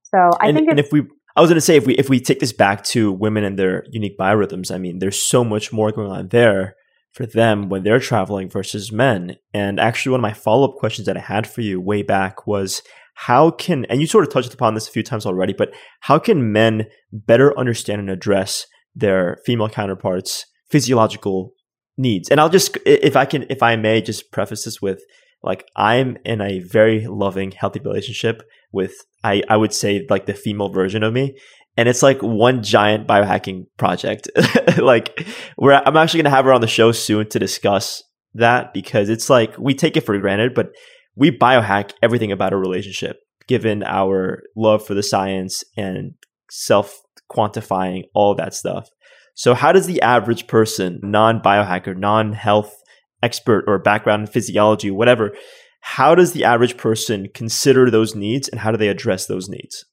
So I and, think and if we, I was going to say, if we, if we take this back to women and their unique biorhythms, I mean, there's so much more going on there for them when they're traveling versus men. And actually, one of my follow up questions that I had for you way back was how can, and you sort of touched upon this a few times already, but how can men better understand and address their female counterparts' physiological needs? And I'll just, if I can, if I may, just preface this with like, I'm in a very loving, healthy relationship with, I, I would say, like the female version of me and it's like one giant biohacking project. like we're, I'm actually going to have her on the show soon to discuss that because it's like we take it for granted, but we biohack everything about a relationship given our love for the science and self quantifying all that stuff. So how does the average person, non biohacker, non health expert or background in physiology, whatever, how does the average person consider those needs and how do they address those needs?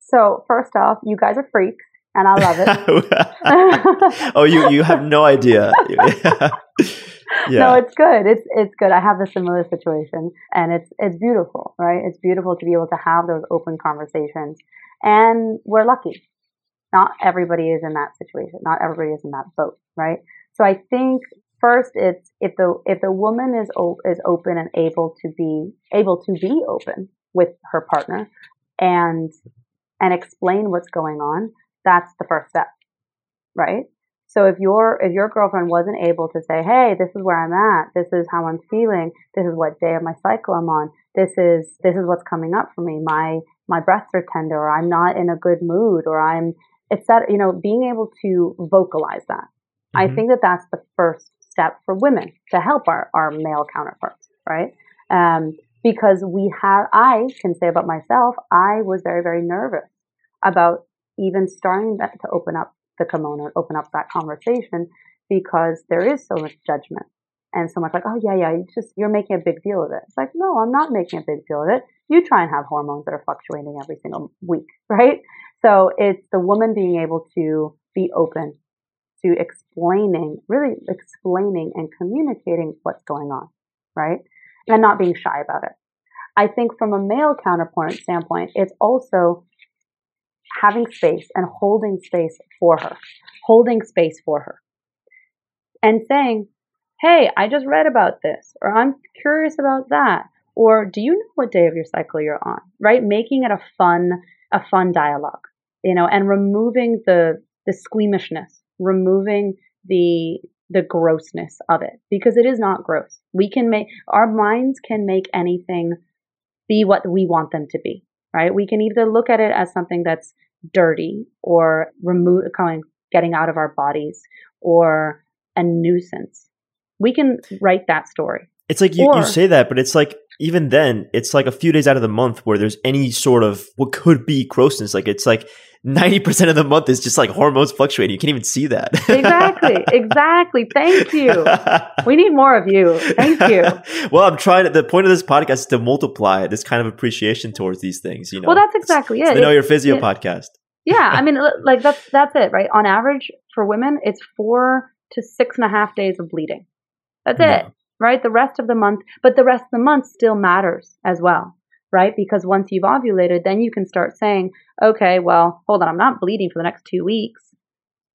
So first off, you guys are freaks, and I love it. oh, you you have no idea. yeah. No, it's good. It's it's good. I have a similar situation, and it's it's beautiful, right? It's beautiful to be able to have those open conversations, and we're lucky. Not everybody is in that situation. Not everybody is in that boat, right? So I think first it's if the if the woman is o- is open and able to be able to be open with her partner and and explain what's going on, that's the first step, right? So if your if your girlfriend wasn't able to say, "Hey, this is where I'm at. This is how I'm feeling. This is what day of my cycle I'm on. This is this is what's coming up for me. My my breasts are tender, or I'm not in a good mood, or I'm it's that you know being able to vocalize that. Mm-hmm. I think that that's the first step for women to help our our male counterparts, right? Um, because we have, I can say about myself, I was very, very nervous about even starting that, to open up the kimono, open up that conversation because there is so much judgment and so much like, oh yeah, yeah, you just, you're making a big deal of it. It's like, no, I'm not making a big deal of it. You try and have hormones that are fluctuating every single week, right? So it's the woman being able to be open to explaining, really explaining and communicating what's going on, right? and not being shy about it. I think from a male counterpoint standpoint, it's also having space and holding space for her, holding space for her and saying, Hey, I just read about this, or I'm curious about that, or do you know what day of your cycle you're on? Right? Making it a fun, a fun dialogue, you know, and removing the, the squeamishness, removing the the grossness of it because it is not gross. We can make our minds can make anything be what we want them to be, right? We can either look at it as something that's dirty or remove, coming, getting out of our bodies or a nuisance. We can write that story. It's like you, or, you say that, but it's like even then, it's like a few days out of the month where there's any sort of what could be grossness. Like it's like 90% of the month is just like hormones fluctuating. You can't even see that. exactly. Exactly. Thank you. We need more of you. Thank you. well, I'm trying to, the point of this podcast is to multiply this kind of appreciation towards these things, you know. Well, that's exactly it. the Know Your Physio it, podcast. yeah. I mean, like that's, that's it, right? On average for women, it's four to six and a half days of bleeding. That's it, right? The rest of the month, but the rest of the month still matters as well right? Because once you've ovulated, then you can start saying, okay, well, hold on, I'm not bleeding for the next two weeks,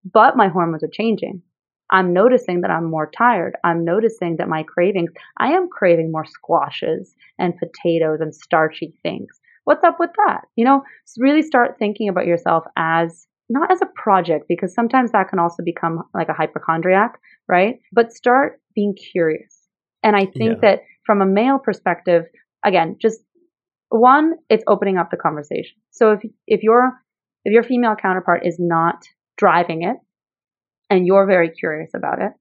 but my hormones are changing. I'm noticing that I'm more tired. I'm noticing that my cravings, I am craving more squashes and potatoes and starchy things. What's up with that? You know, really start thinking about yourself as not as a project, because sometimes that can also become like a hypochondriac, right? But start being curious. And I think yeah. that from a male perspective, again, just one, it's opening up the conversation. So if if your if your female counterpart is not driving it, and you're very curious about it,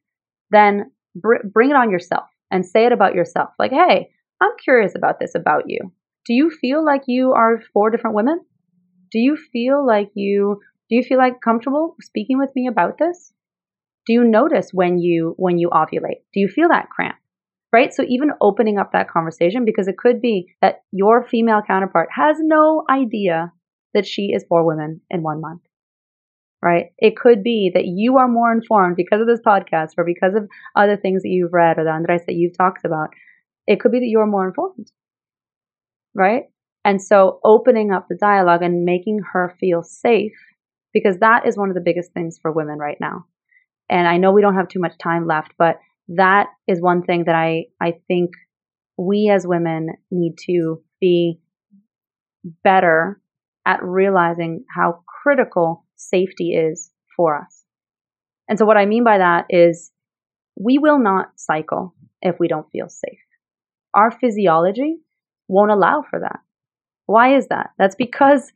then br- bring it on yourself and say it about yourself. Like, hey, I'm curious about this about you. Do you feel like you are four different women? Do you feel like you do you feel like comfortable speaking with me about this? Do you notice when you when you ovulate? Do you feel that cramp? Right? So even opening up that conversation, because it could be that your female counterpart has no idea that she is four women in one month, right? It could be that you are more informed because of this podcast or because of other things that you've read or the Andres that you've talked about. It could be that you're more informed, right? And so opening up the dialogue and making her feel safe, because that is one of the biggest things for women right now. And I know we don't have too much time left, but that is one thing that I, I think we as women need to be better at realizing how critical safety is for us. And so what I mean by that is we will not cycle if we don't feel safe. Our physiology won't allow for that. Why is that? That's because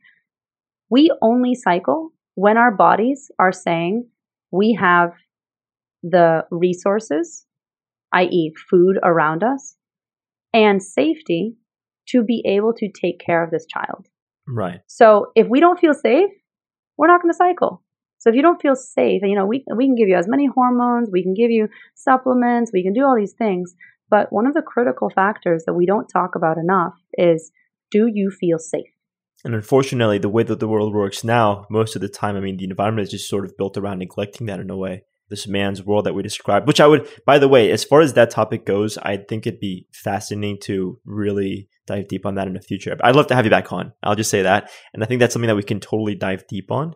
we only cycle when our bodies are saying we have the resources, i.e., food around us, and safety to be able to take care of this child. Right. So if we don't feel safe, we're not going to cycle. So if you don't feel safe, you know, we we can give you as many hormones, we can give you supplements, we can do all these things, but one of the critical factors that we don't talk about enough is do you feel safe? And unfortunately, the way that the world works now, most of the time, I mean, the environment is just sort of built around neglecting that in a way this man's world that we described, which I would, by the way, as far as that topic goes, I think it'd be fascinating to really dive deep on that in the future. I'd love to have you back on. I'll just say that. And I think that's something that we can totally dive deep on.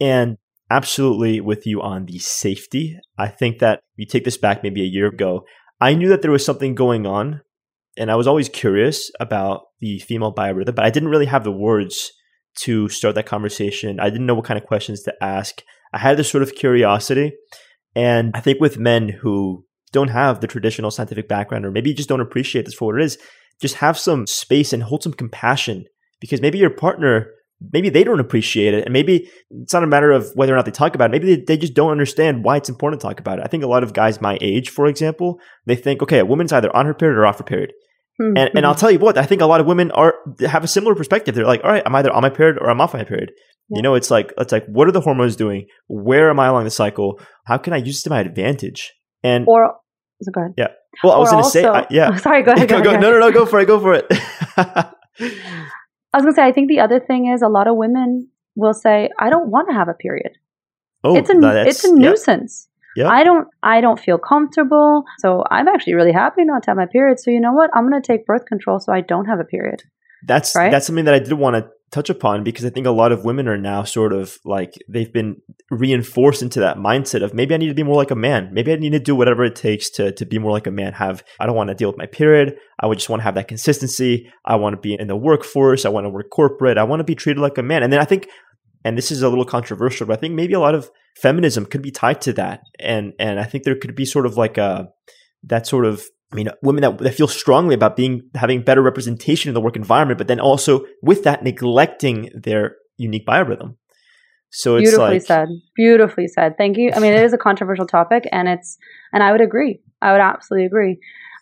And absolutely with you on the safety. I think that you take this back maybe a year ago. I knew that there was something going on and I was always curious about the female biorhythm, but I didn't really have the words to start that conversation. I didn't know what kind of questions to ask. I had this sort of curiosity. And I think with men who don't have the traditional scientific background, or maybe just don't appreciate this for what it is, just have some space and hold some compassion because maybe your partner, maybe they don't appreciate it. And maybe it's not a matter of whether or not they talk about it. Maybe they, they just don't understand why it's important to talk about it. I think a lot of guys my age, for example, they think, okay, a woman's either on her period or off her period. Mm-hmm. And, and I'll tell you what, I think a lot of women are have a similar perspective. They're like, all right, I'm either on my period or I'm off my period. Yeah. You know, it's like it's like what are the hormones doing? Where am I along the cycle? How can I use it to my advantage? And or so go ahead. Yeah. Well, I was going to say, I, yeah. Oh, sorry, go ahead. Go, go, go, no, no, no, go for it. Go for it. I was going to say, I think the other thing is a lot of women will say, I don't want to have a period. Oh, it's a it's a nuisance. Yeah. I don't I don't feel comfortable. So I'm actually really happy not to have my period. So you know what? I'm going to take birth control so I don't have a period. That's right? that's something that I did want to touch upon because I think a lot of women are now sort of like they've been reinforced into that mindset of maybe I need to be more like a man. Maybe I need to do whatever it takes to to be more like a man. Have I don't want to deal with my period. I would just want to have that consistency. I want to be in the workforce. I want to work corporate. I want to be treated like a man. And then I think and this is a little controversial, but I think maybe a lot of feminism could be tied to that. And and I think there could be sort of like a that sort of I mean, women that, that feel strongly about being having better representation in the work environment, but then also with that neglecting their unique biorhythm. So it's beautifully like, said. Beautifully said. Thank you. I mean, it is a controversial topic, and it's and I would agree. I would absolutely agree.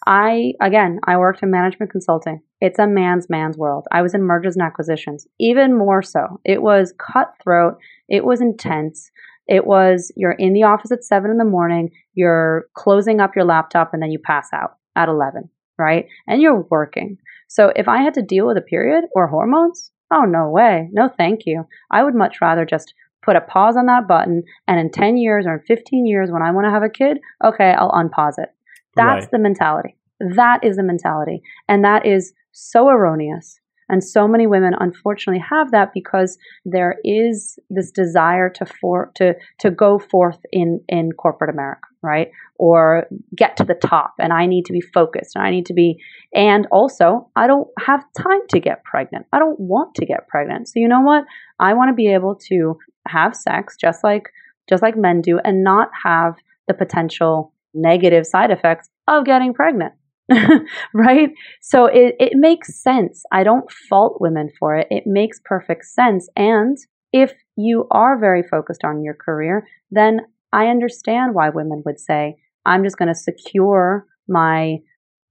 I again, I worked in management consulting. It's a man's man's world. I was in mergers and acquisitions, even more so. It was cutthroat. It was intense. It was you're in the office at seven in the morning. You're closing up your laptop, and then you pass out at eleven, right? And you're working. So if I had to deal with a period or hormones, Oh, no way. No, thank you. I would much rather just put a pause on that button and in 10 years or in 15 years when I want to have a kid, okay, I'll unpause it. That's right. the mentality. That is the mentality. And that is so erroneous. And so many women unfortunately have that because there is this desire to for to to go forth in in corporate America, right? Or get to the top and I need to be focused and I need to be and also I don't have time to get pregnant. I don't want to get pregnant. So you know what? I want to be able to have sex just like just like men do and not have the potential negative side effects of getting pregnant. right? So it, it makes sense. I don't fault women for it. It makes perfect sense. And if you are very focused on your career, then I understand why women would say, I'm just going to secure my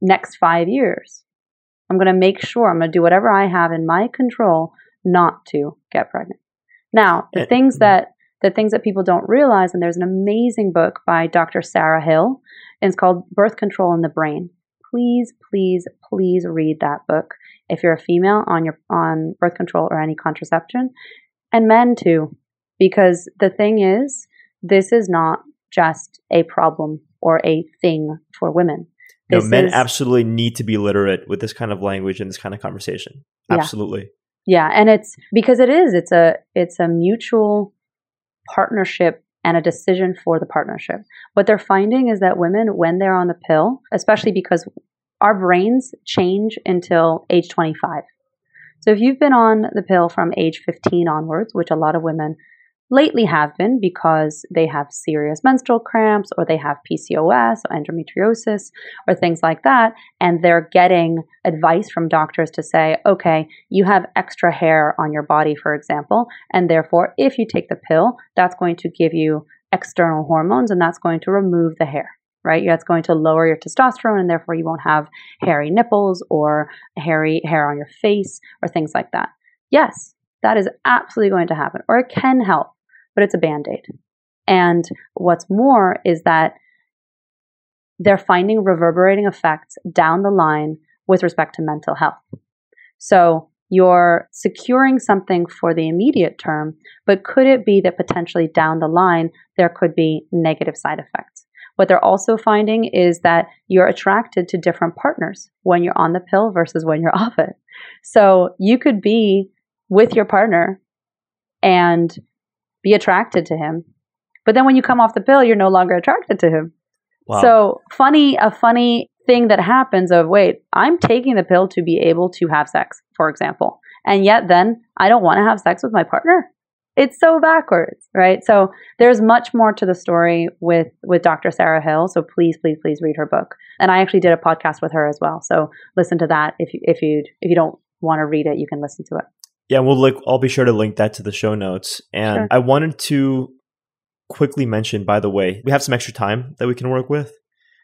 next five years. I'm going to make sure I'm going to do whatever I have in my control not to get pregnant. Now, the eh, things mm. that the things that people don't realize, and there's an amazing book by Dr. Sarah Hill, and it's called Birth Control in the Brain please, please, please read that book if you're a female on your on birth control or any contraception, and men too, because the thing is, this is not just a problem or a thing for women. no, men is, absolutely need to be literate with this kind of language and this kind of conversation. Absolutely. Yeah. yeah, and it's because it is. It's a it's a mutual partnership and a decision for the partnership. What they're finding is that women, when they're on the pill, especially because our brains change until age 25. So if you've been on the pill from age 15 onwards, which a lot of women lately have been because they have serious menstrual cramps or they have PCOS or endometriosis or things like that. And they're getting advice from doctors to say, okay, you have extra hair on your body, for example. And therefore, if you take the pill, that's going to give you external hormones and that's going to remove the hair. Right, that's going to lower your testosterone, and therefore you won't have hairy nipples or hairy hair on your face or things like that. Yes, that is absolutely going to happen, or it can help but it's a band aid. And what's more is that they're finding reverberating effects down the line with respect to mental health. So you're securing something for the immediate term, but could it be that potentially down the line there could be negative side effects? What they're also finding is that you're attracted to different partners when you're on the pill versus when you're off it. So you could be with your partner and be attracted to him. But then when you come off the pill, you're no longer attracted to him. Wow. So funny, a funny thing that happens of wait, I'm taking the pill to be able to have sex, for example. And yet then I don't want to have sex with my partner. It's so backwards, right? So there's much more to the story with with Dr. Sarah Hill. So please, please, please read her book. And I actually did a podcast with her as well. So listen to that if you if you if you don't want to read it, you can listen to it. Yeah, we'll like I'll be sure to link that to the show notes. And sure. I wanted to quickly mention, by the way, we have some extra time that we can work with.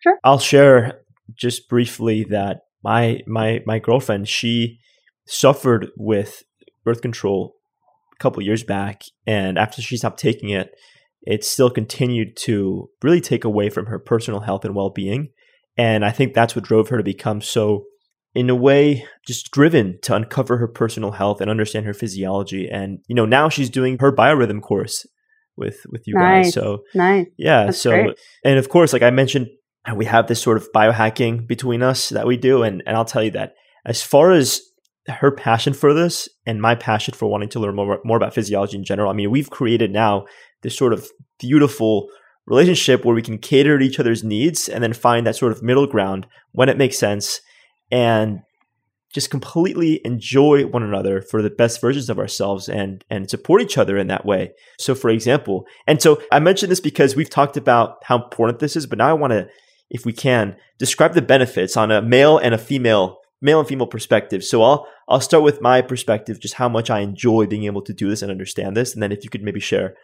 Sure. I'll share just briefly that my my my girlfriend, she suffered with birth control a couple years back, and after she stopped taking it, it still continued to really take away from her personal health and well being. And I think that's what drove her to become so in a way just driven to uncover her personal health and understand her physiology. And you know now she's doing her biorhythm course with with you nice. guys so nice. yeah That's so great. and of course like i mentioned we have this sort of biohacking between us that we do. And and i'll tell you that as far as her passion for this and my passion for wanting to learn more, more about physiology in general i mean we've created now this sort of beautiful relationship where we can cater to each other's needs and then find that sort of middle ground when it makes sense and just completely enjoy one another for the best versions of ourselves and and support each other in that way. So for example, and so I mentioned this because we've talked about how important this is, but now I want to if we can, describe the benefits on a male and a female male and female perspective. So I'll I'll start with my perspective, just how much I enjoy being able to do this and understand this, and then if you could maybe share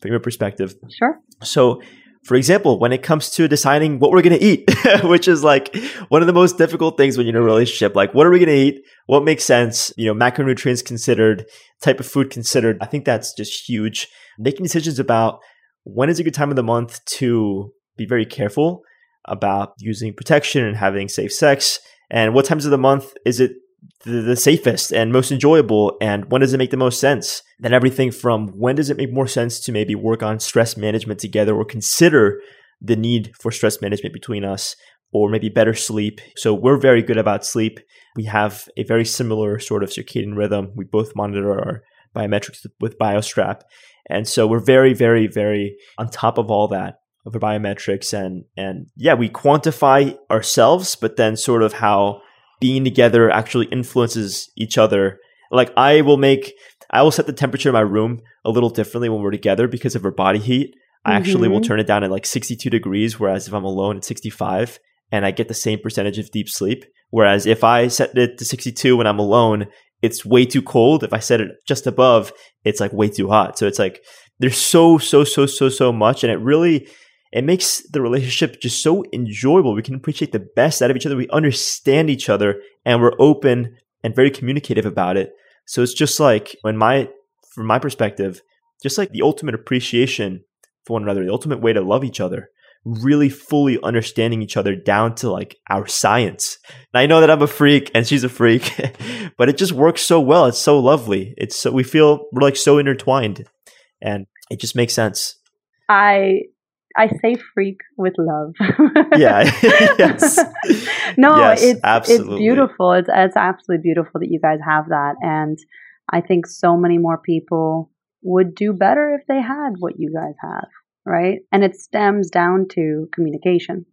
from your perspective. Sure. So for example, when it comes to deciding what we're going to eat, which is like one of the most difficult things when you're in a relationship, like what are we going to eat? What makes sense? You know, macronutrients considered, type of food considered. I think that's just huge. Making decisions about when is a good time of the month to be very careful about using protection and having safe sex and what times of the month is it the, the, safest and most enjoyable and when does it make the most sense? Then everything from when does it make more sense to maybe work on stress management together or consider the need for stress management between us or maybe better sleep. So we're very good about sleep. We have a very similar sort of circadian rhythm. We both monitor our biometrics with BioStrap. And so we're very very very on top of all that of our biometrics and and yeah we quantify ourselves but then sort of how being together actually influences each other like i will make i will set the temperature in my room a little differently when we're together because of our body heat i mm-hmm. actually will mm-hmm. turn it down at like 62 degrees whereas if i'm alone at 65 and i get the same percentage of deep sleep whereas if i set it to 62 when i'm alone it's way too cold if i set it just above it's like way too hot so it's like there's so so so so so much and it really it makes the relationship just so enjoyable. We can appreciate the best out of each other. We understand each other and we're open and very communicative about it. So it's just like when my, from my perspective, just like the ultimate appreciation for one another, the ultimate way to love each other, really fully understanding each other down to like our science. And I know that I'm a freak and she's a freak, but it just works so well. It's so lovely. It's so, we feel we're like so intertwined and it just makes sense. I I say freak with love. yeah. yes. no, yes, it's absolutely. it's beautiful. It's it's absolutely beautiful that you guys have that, and I think so many more people would do better if they had what you guys have, right? And it stems down to communication.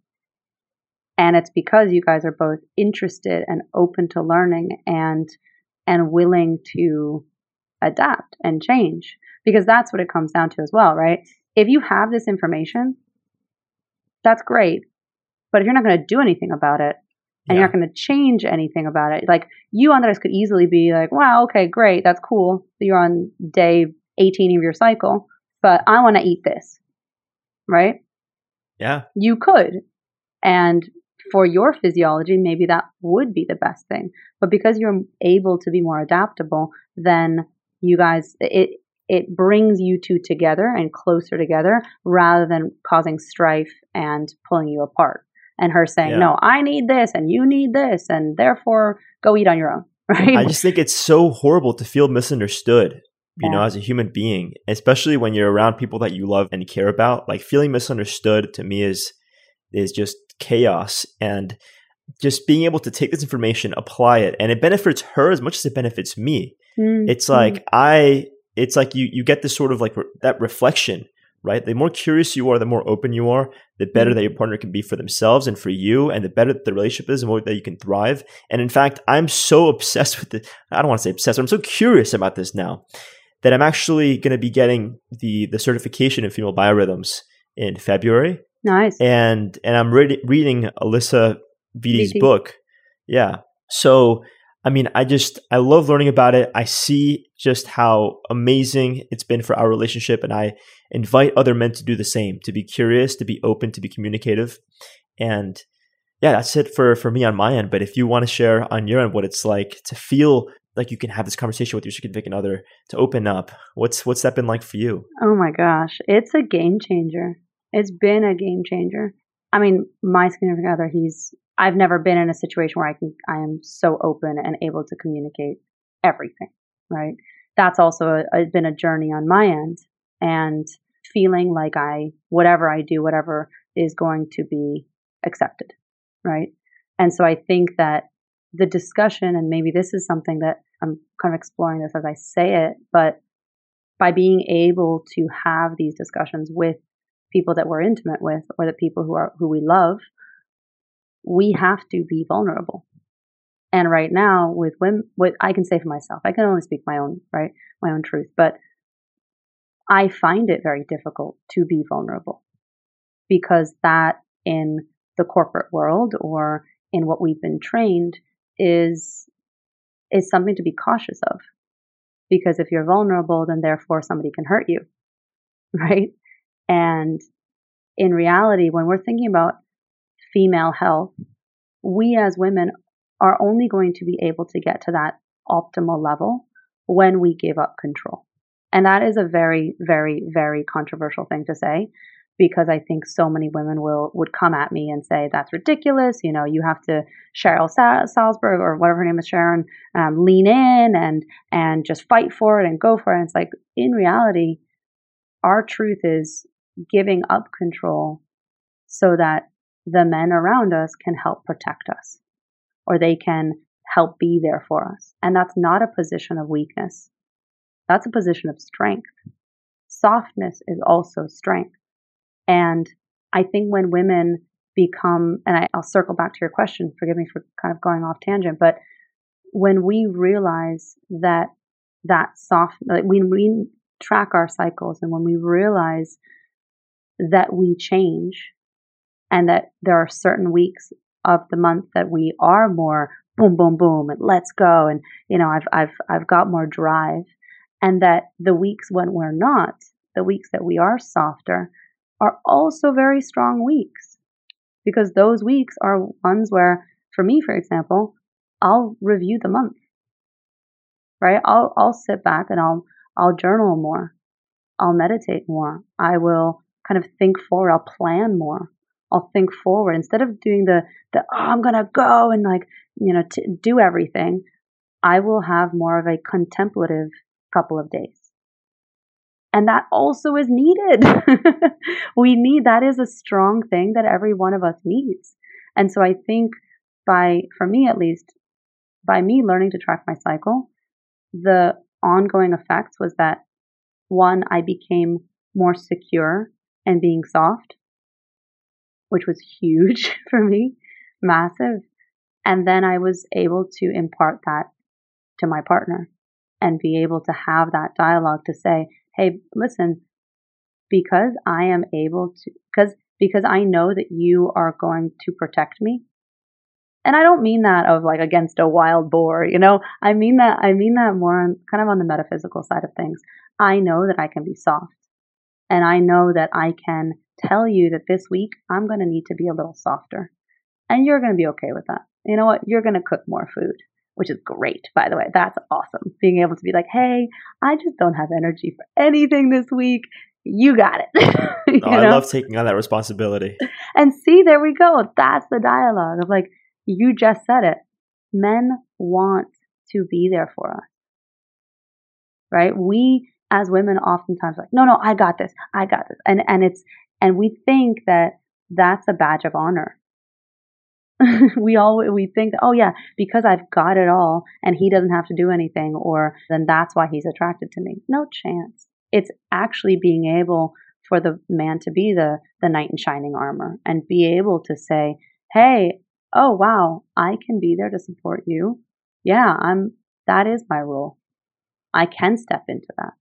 And it's because you guys are both interested and open to learning and and willing to adapt and change because that's what it comes down to as well, right? If you have this information, that's great. But if you're not going to do anything about it and yeah. you're not going to change anything about it, like you, Andres, could easily be like, wow, okay, great. That's cool. You're on day 18 of your cycle, but I want to eat this. Right? Yeah. You could. And for your physiology, maybe that would be the best thing. But because you're able to be more adaptable, then you guys, it, it brings you two together and closer together rather than causing strife and pulling you apart. And her saying, yeah. no, I need this and you need this, and therefore go eat on your own. Right. I just think it's so horrible to feel misunderstood, you yeah. know, as a human being, especially when you're around people that you love and care about. Like feeling misunderstood to me is is just chaos. And just being able to take this information, apply it, and it benefits her as much as it benefits me. Mm-hmm. It's like I it's like you you get this sort of like re- that reflection right? The more curious you are the more open you are the better mm-hmm. that your partner can be for themselves and for you and the better that the relationship is the more that you can thrive. And in fact i'm so obsessed with it i don't want to say obsessed i'm so curious about this now that i'm actually going to be getting the the certification in female biorhythms in february. Nice. And and i'm re- reading Alisa Vitti's book. Yeah. So I mean, I just, I love learning about it. I see just how amazing it's been for our relationship. And I invite other men to do the same, to be curious, to be open, to be communicative. And yeah, that's it for, for me on my end. But if you want to share on your end what it's like to feel like you can have this conversation with your significant other, to open up, what's, what's that been like for you? Oh my gosh. It's a game changer. It's been a game changer. I mean, my significant other, he's I've never been in a situation where I can, I am so open and able to communicate everything, right? That's also a, a, been a journey on my end and feeling like I, whatever I do, whatever is going to be accepted, right? And so I think that the discussion, and maybe this is something that I'm kind of exploring this as I say it, but by being able to have these discussions with people that we're intimate with or the people who are who we love we have to be vulnerable. And right now, with women, what I can say for myself, I can only speak my own, right, my own truth, but I find it very difficult to be vulnerable because that in the corporate world or in what we've been trained is is something to be cautious of because if you're vulnerable then therefore somebody can hurt you right and in reality when we're thinking about female health we as women are only going to be able to get to that optimal level when we give up control and that is a very very very controversial thing to say because I think so many women will would come at me and say that's ridiculous. You know, you have to Sheryl Salzberg or whatever her name is, Sharon, um, lean in and and just fight for it and go for it. And it's like in reality, our truth is giving up control so that the men around us can help protect us or they can help be there for us. And that's not a position of weakness. That's a position of strength. Softness is also strength. And I think when women become, and I, I'll circle back to your question, forgive me for kind of going off tangent, but when we realize that that soft, like when we track our cycles and when we realize that we change and that there are certain weeks of the month that we are more boom, boom, boom, and let's go. And, you know, I've, I've, I've got more drive and that the weeks when we're not, the weeks that we are softer, are also very strong weeks because those weeks are ones where, for me, for example, I'll review the month, right? I'll, I'll sit back and I'll, I'll journal more. I'll meditate more. I will kind of think forward. I'll plan more. I'll think forward instead of doing the, the, oh, I'm to go and like, you know, to do everything. I will have more of a contemplative couple of days. And that also is needed. we need, that is a strong thing that every one of us needs. And so I think by, for me at least, by me learning to track my cycle, the ongoing effects was that one, I became more secure and being soft, which was huge for me, massive. And then I was able to impart that to my partner and be able to have that dialogue to say, hey, listen, because I am able to, because, because I know that you are going to protect me. And I don't mean that of like against a wild boar, you know, I mean that, I mean that more on, kind of on the metaphysical side of things. I know that I can be soft and I know that I can tell you that this week I'm going to need to be a little softer and you're going to be okay with that. You know what? You're going to cook more food which is great, by the way. That's awesome. Being able to be like, hey, I just don't have energy for anything this week. You got it. you oh, I love taking on that responsibility. And see, there we go. That's the dialogue of like, you just said it. Men want to be there for us. Right? We as women oftentimes like, no, no, I got this. I got this. And, and it's, and we think that that's a badge of honor. we all we think, oh yeah, because I've got it all and he doesn't have to do anything, or then that's why he's attracted to me. No chance. It's actually being able for the man to be the the knight in shining armor and be able to say, hey, oh wow, I can be there to support you. Yeah, I'm. That is my role. I can step into that.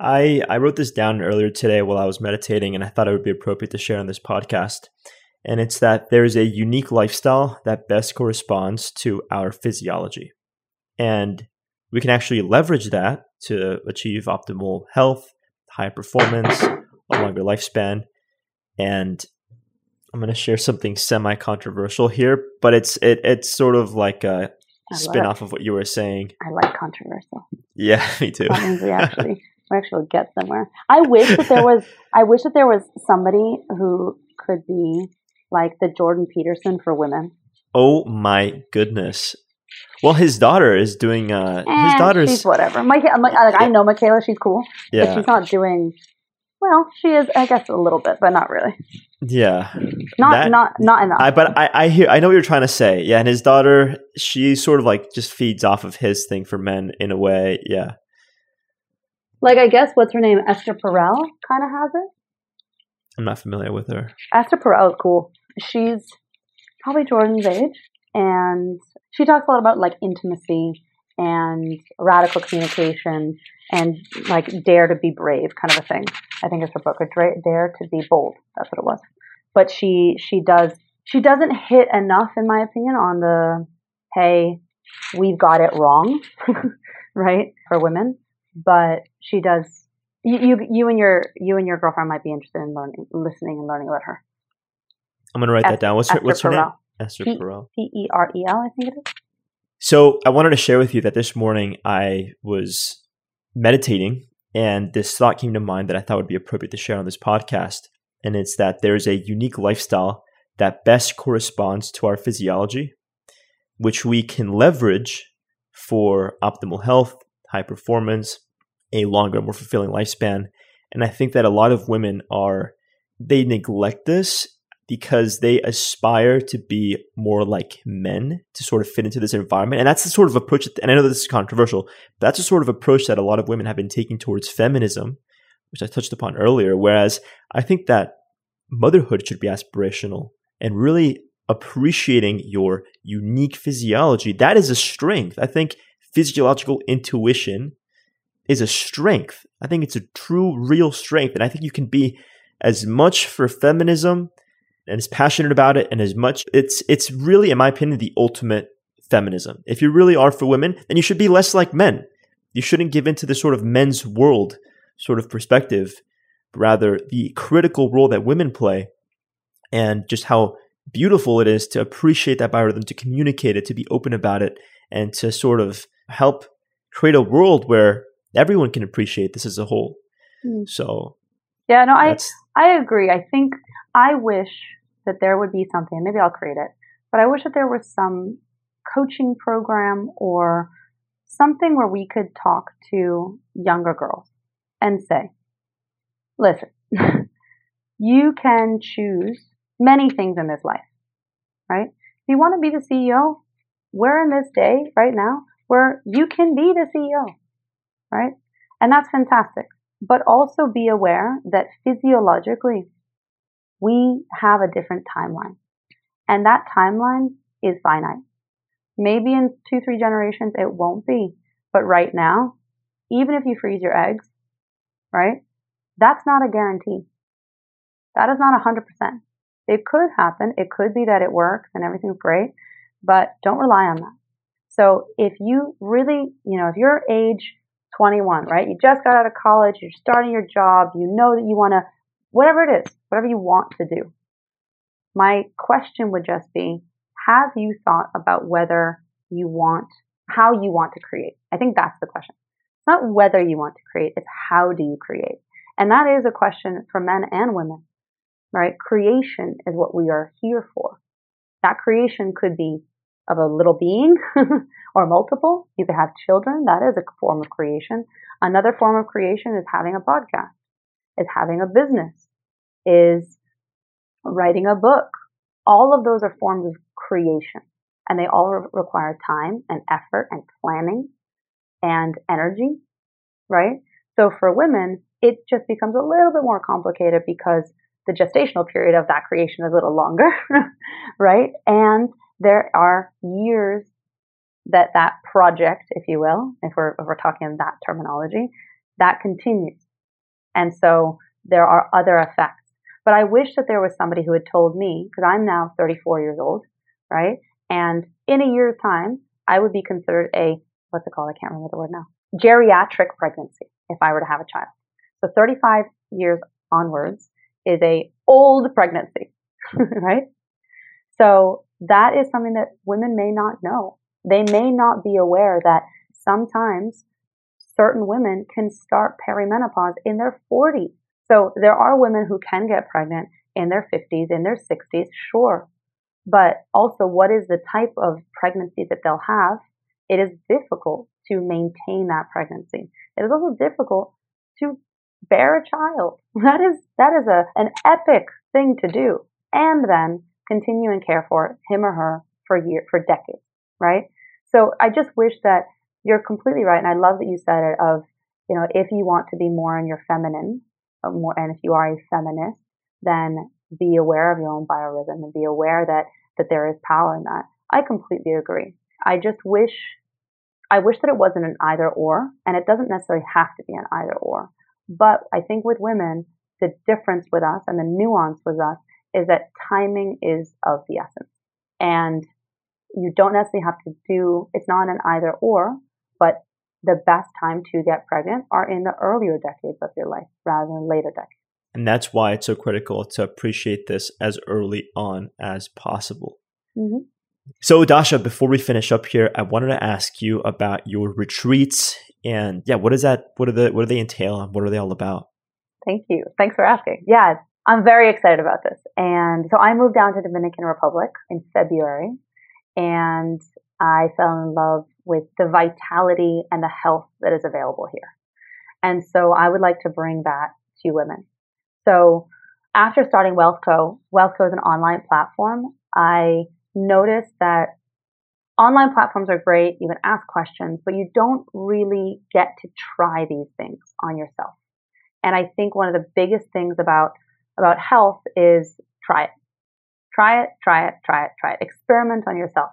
I I wrote this down earlier today while I was meditating, and I thought it would be appropriate to share on this podcast and it's that there's a unique lifestyle that best corresponds to our physiology. And we can actually leverage that to achieve optimal health, high performance, a longer lifespan. And I'm going to share something semi-controversial here, but it's it, it's sort of like a spin-off of what you were saying. I like controversial. Yeah, me too. That means we actually we actually get somewhere. I wish that there was I wish that there was somebody who could be like the Jordan Peterson for women. Oh my goodness. Well, his daughter is doing. Uh, eh, his daughter's she's whatever. My, like, I know Mikhaila. She's cool. Yeah. But she's not doing. Well, she is, I guess, a little bit, but not really. Yeah. Not that, not not enough. I, but I, I hear I know what you're trying to say. Yeah, and his daughter, she sort of like just feeds off of his thing for men in a way. Yeah. Like I guess what's her name? Esther Perel kind of has it. I'm not familiar with her. Esther Perel is cool. She's probably Jordan's age, and she talks a lot about like intimacy and radical communication and like dare to be brave kind of a thing. I think it's her book, right? Dare to Be Bold. That's what it was. but she she does she doesn't hit enough, in my opinion, on the hey, we've got it wrong, right, for women. But she does. You, you you and your you and your girlfriend might be interested in learning, listening, and learning about her. I'm gonna write that down. What's her, what's her name? Esther P- Perel. P E R E L, I think it is. So I wanted to share with you that this morning I was meditating and this thought came to mind that I thought would be appropriate to share on this podcast. And it's that there's a unique lifestyle that best corresponds to our physiology, which we can leverage for optimal health, high performance, a longer, more fulfilling lifespan. And I think that a lot of women are, they neglect this because they aspire to be more like men to sort of fit into this environment. And that's the sort of approach, and I know this is controversial, but that's the sort of approach that a lot of women have been taking towards feminism, which I touched upon earlier. Whereas I think that motherhood should be aspirational and really appreciating your unique physiology. That is a strength. I think physiological intuition is a strength. I think it's a true, real strength. And I think you can be as much for feminism and as passionate about it and as much it's it's really in my opinion the ultimate feminism if you really are for women then you should be less like men you shouldn't give into the sort of men's world sort of perspective rather the critical role that women play and just how beautiful it is to appreciate that biorhythm to communicate it to be open about it and to sort of help create a world where everyone can appreciate this as a whole mm. so yeah no i i agree i think i wish that there would be something, maybe I'll create it, but I wish that there was some coaching program or something where we could talk to younger girls and say, listen, you can choose many things in this life, right? If you want to be the CEO, we're in this day right now where you can be the CEO, right? And that's fantastic. But also be aware that physiologically, we have a different timeline. And that timeline is finite. Maybe in two, three generations it won't be. But right now, even if you freeze your eggs, right, that's not a guarantee. That is not 100%. It could happen. It could be that it works and everything's great, but don't rely on that. So if you really, you know, if you're age 21, right, you just got out of college, you're starting your job, you know that you want to whatever it is, whatever you want to do. My question would just be, have you thought about whether you want, how you want to create? I think that's the question. It's not whether you want to create, it's how do you create? And that is a question for men and women, right? Creation is what we are here for. That creation could be of a little being or multiple. You could have children. That is a form of creation. Another form of creation is having a podcast is having a business, is writing a book. All of those are forms of creation and they all re- require time and effort and planning and energy, right? So for women, it just becomes a little bit more complicated because the gestational period of that creation is a little longer, right? And there are years that that project, if you will, if we're, if we're talking in that terminology, that continues. And so there are other effects. But I wish that there was somebody who had told me, because I'm now 34 years old, right? And in a year's time, I would be considered a, what's it called? I can't remember the word now. Geriatric pregnancy if I were to have a child. So 35 years onwards is a old pregnancy, right? So that is something that women may not know. They may not be aware that sometimes certain women can start perimenopause in their 40s. So there are women who can get pregnant in their 50s, in their 60s, sure. But also, what is the type of pregnancy that they'll have? It is difficult to maintain that pregnancy. It is also difficult to bear a child. That is that is a an epic thing to do, and then continue and care for him or her for year for decades, right? So I just wish that you're completely right. And I love that you said it of, you know, if you want to be more in your feminine, more, and if you are a feminist, then be aware of your own biorhythm and be aware that, that there is power in that. I completely agree. I just wish, I wish that it wasn't an either or, and it doesn't necessarily have to be an either or. But I think with women, the difference with us and the nuance with us is that timing is of the essence. And you don't necessarily have to do, it's not an either or, but the best time to get pregnant are in the earlier decades of your life rather than later decades. And that's why it's so critical to appreciate this as early on as possible. Mm-hmm. So, Dasha, before we finish up here, I wanted to ask you about your retreats and yeah, what is that? What are the what do they entail and what are they all about? Thank you. Thanks for asking. Yeah, I'm very excited about this. And so I moved down to Dominican Republic in February and I fell in love with the vitality and the health that is available here. And so I would like to bring that to women. So after starting WealthCo, WealthCo is an online platform. I noticed that online platforms are great. You can ask questions, but you don't really get to try these things on yourself. And I think one of the biggest things about about health is try it. Try it, try it, try it, try it. Experiment on yourself.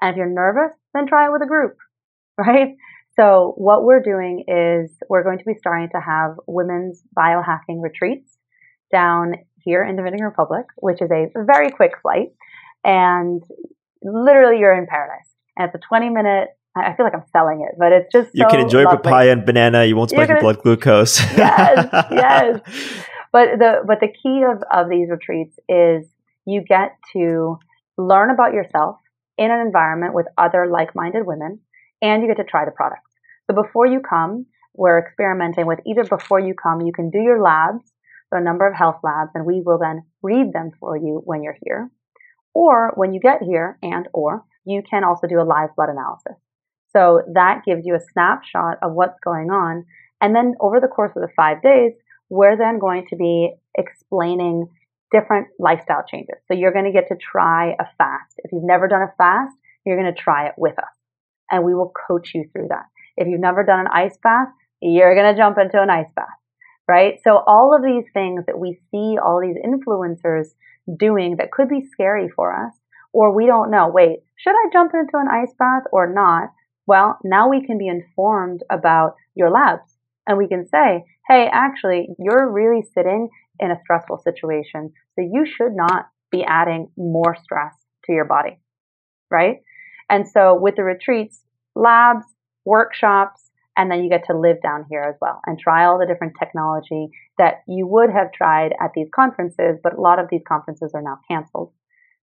And if you're nervous, then try it with a group, right? So what we're doing is we're going to be starting to have women's biohacking retreats down here in the Dominican Republic, which is a very quick flight. And literally you're in paradise. And it's a 20 minute I feel like I'm selling it, but it's just you can enjoy lovely. papaya and banana. You won't spike your blood glucose. yes, yes. But the but the key of, of these retreats is you get to learn about yourself in an environment with other like-minded women, and you get to try the products. So before you come, we're experimenting with either before you come, you can do your labs, so a number of health labs, and we will then read them for you when you're here. Or when you get here and or you can also do a live blood analysis. So that gives you a snapshot of what's going on. And then over the course of the five days, we're then going to be explaining different lifestyle changes. So you're going to get to try a fast. If you've never done a fast, you're going to try it with us and we will coach you through that. If you've never done an ice bath, you're going to jump into an ice bath, right? So all of these things that we see all these influencers doing that could be scary for us, or we don't know, wait, should I jump into an ice bath or not? Well, now we can be informed about your labs and we can say, hey, actually, you're really sitting in a stressful situation. So you should not be adding more stress to your body, right? And so with the retreats, labs, workshops, and then you get to live down here as well and try all the different technology that you would have tried at these conferences, but a lot of these conferences are now canceled.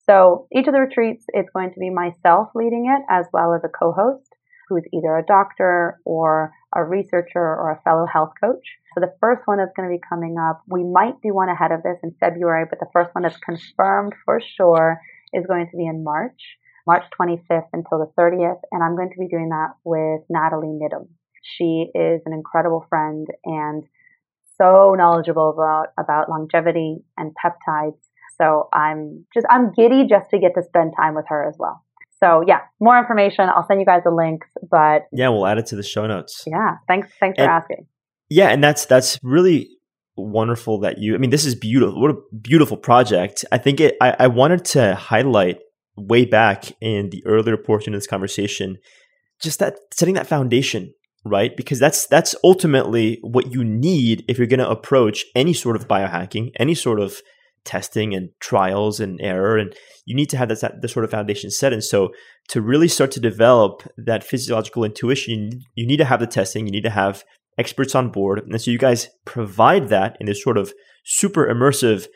So each of the retreats, it's going to be myself leading it as well as a co-host who's either a doctor or a researcher or a fellow health coach. So the first one that's going to be coming up, we might do one ahead of this in February, but the first one that's confirmed for sure is going to be in March, March 25th until the 30th. And I'm going to be doing that with Natalie Niddam. She is an incredible friend and so knowledgeable about, about longevity and peptides. So I'm just, I'm giddy just to get to spend time with her as well. So yeah, more information. I'll send you guys the links, but yeah, we'll add it to the show notes. Yeah. Thanks. Thanks and, for asking. Yeah. And that's, that's really wonderful that you, I mean, this is beautiful. What a beautiful project. I think it, I, I wanted to highlight way back in the earlier portion of this conversation, just that setting that foundation right because that's that's ultimately what you need if you're going to approach any sort of biohacking any sort of testing and trials and error and you need to have that, that sort of foundation set. And so to really start to develop that physiological intuition you need to have the testing you need to have experts on board. And so you guys provide that in this sort of super immersive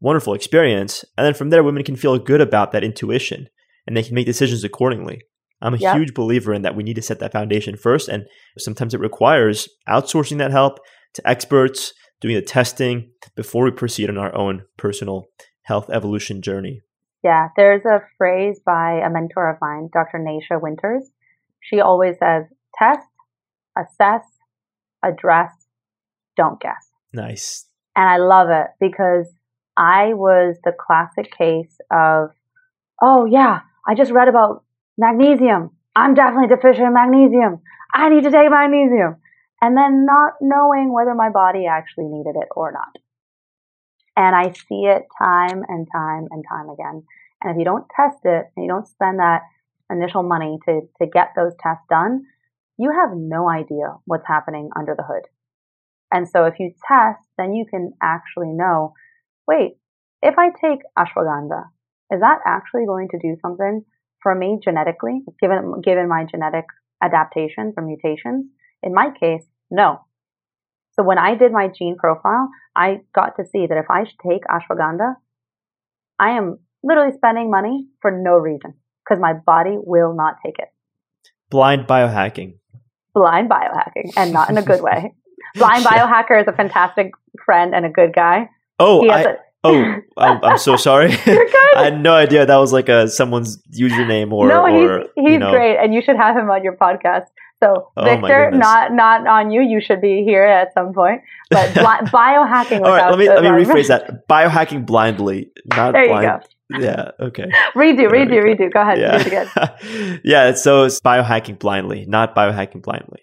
wonderful experience. And then from there women can feel good about that intuition and they can make decisions accordingly. I'm a yep. huge believer in that we need to set that foundation first and sometimes it requires outsourcing that help to experts doing the testing before we proceed on our own personal health evolution journey. Yeah, there's a phrase by a mentor of mine, Dr. Nasha Winters. She always says, test, assess, address, don't guess. Nice. And I love it because I was the classic case of, oh, yeah, I just read about magnesium. I'm definitely deficient in magnesium. I need to take magnesium and then not knowing whether my body actually needed it or not. And I see it time and time and time again. And if you don't test it and you don't spend that initial money to, to get those tests done, you have no idea what's happening under the hood. And so if you test, then you can actually know, wait, if I take ashwagandha, is that actually going to do something for me genetically, given, given my genetic adaptations or mutations? In my case, no. So when I did my gene profile, I got to see that if I take ashwagandha, I am literally spending money for no reason because my body will not take it. Blind biohacking. Blind biohacking, and not in a good way. Blind biohacker is a fantastic friend and a good guy. Oh, I, a- oh, I'm, I'm, so sorry. I had no idea that was like a someone's username or. No, he's or, he's you know. great, and you should have him on your podcast. So oh Victor, not not on you. You should be here at some point. But biohacking. All right, let me let me rephrase that. Biohacking blindly, not there blind. You go yeah. Okay. redo, redo, redo. Go ahead. Yeah. Do it again. yeah. So it's biohacking blindly, not biohacking blindly.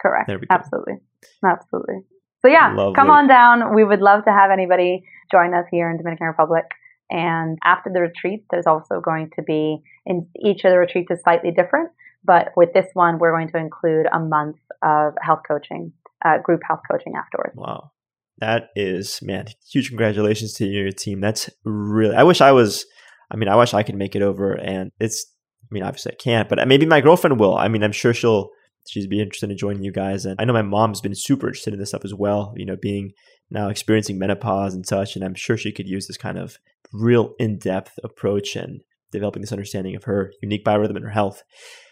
Correct. There we go. Absolutely. Absolutely. So yeah, Lovely. come on down. We would love to have anybody join us here in Dominican Republic. And after the retreat, there's also going to be in each of the retreats is slightly different, but with this one, we're going to include a month of health coaching, uh, group health coaching afterwards. Wow. That is, man, huge congratulations to your team. That's really, I wish I was, I mean, I wish I could make it over. And it's, I mean, obviously I can't, but maybe my girlfriend will. I mean, I'm sure she'll, she'd be interested in joining you guys. And I know my mom's been super interested in this stuff as well, you know, being now experiencing menopause and such. And I'm sure she could use this kind of real in depth approach and developing this understanding of her unique biorhythm and her health.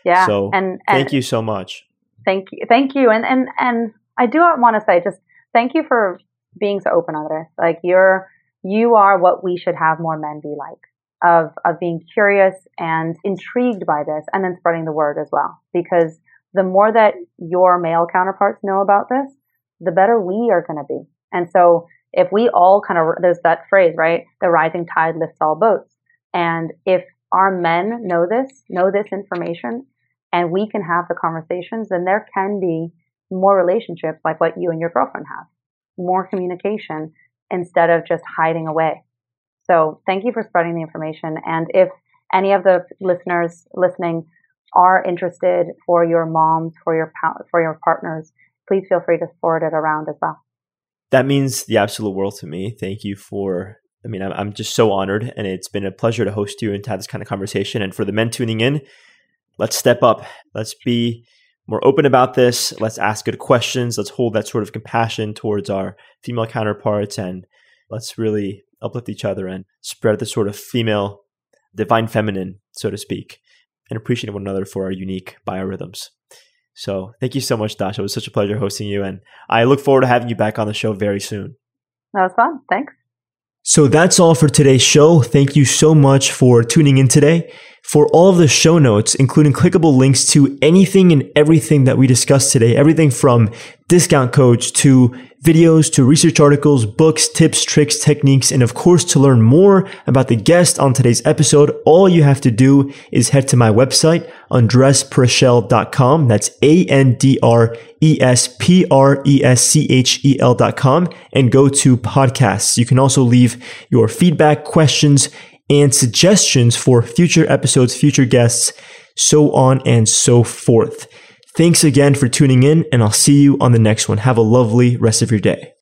Yeah. So and, and thank you so much. Thank you. Thank you. And, and, and I do want to say just thank you for being so open on this. Like you're, you are what we should have more men be like of, of being curious and intrigued by this and then spreading the word as well. Because the more that your male counterparts know about this, the better we are going to be. And so if we all kind of, there's that phrase, right? The rising tide lifts all boats. And if our men know this, know this information, and we can have the conversations, then there can be more relationships like what you and your girlfriend have more communication instead of just hiding away. So thank you for spreading the information. And if any of the listeners listening are interested for your moms, for your for your partners, please feel free to forward it around as well. That means the absolute world to me. Thank you for. I mean, I'm, just so honored, and it's been a pleasure to host you and to have this kind of conversation. And for the men tuning in, let's step up. Let's be more open about this. Let's ask good questions. Let's hold that sort of compassion towards our female counterparts and let's really uplift each other and spread the sort of female, divine feminine, so to speak, and appreciate one another for our unique biorhythms. So thank you so much, Dasha. It was such a pleasure hosting you. And I look forward to having you back on the show very soon. That was fun. Thanks. So that's all for today's show. Thank you so much for tuning in today. For all of the show notes, including clickable links to anything and everything that we discussed today, everything from discount codes to videos to research articles, books, tips, tricks, techniques, and of course to learn more about the guest on today's episode, all you have to do is head to my website, andrespreschel.com. That's A-N-D-R-E-S-P-R-E-S-C-H-E-L.com and go to podcasts. You can also leave your feedback, questions, and suggestions for future episodes, future guests, so on and so forth. Thanks again for tuning in, and I'll see you on the next one. Have a lovely rest of your day.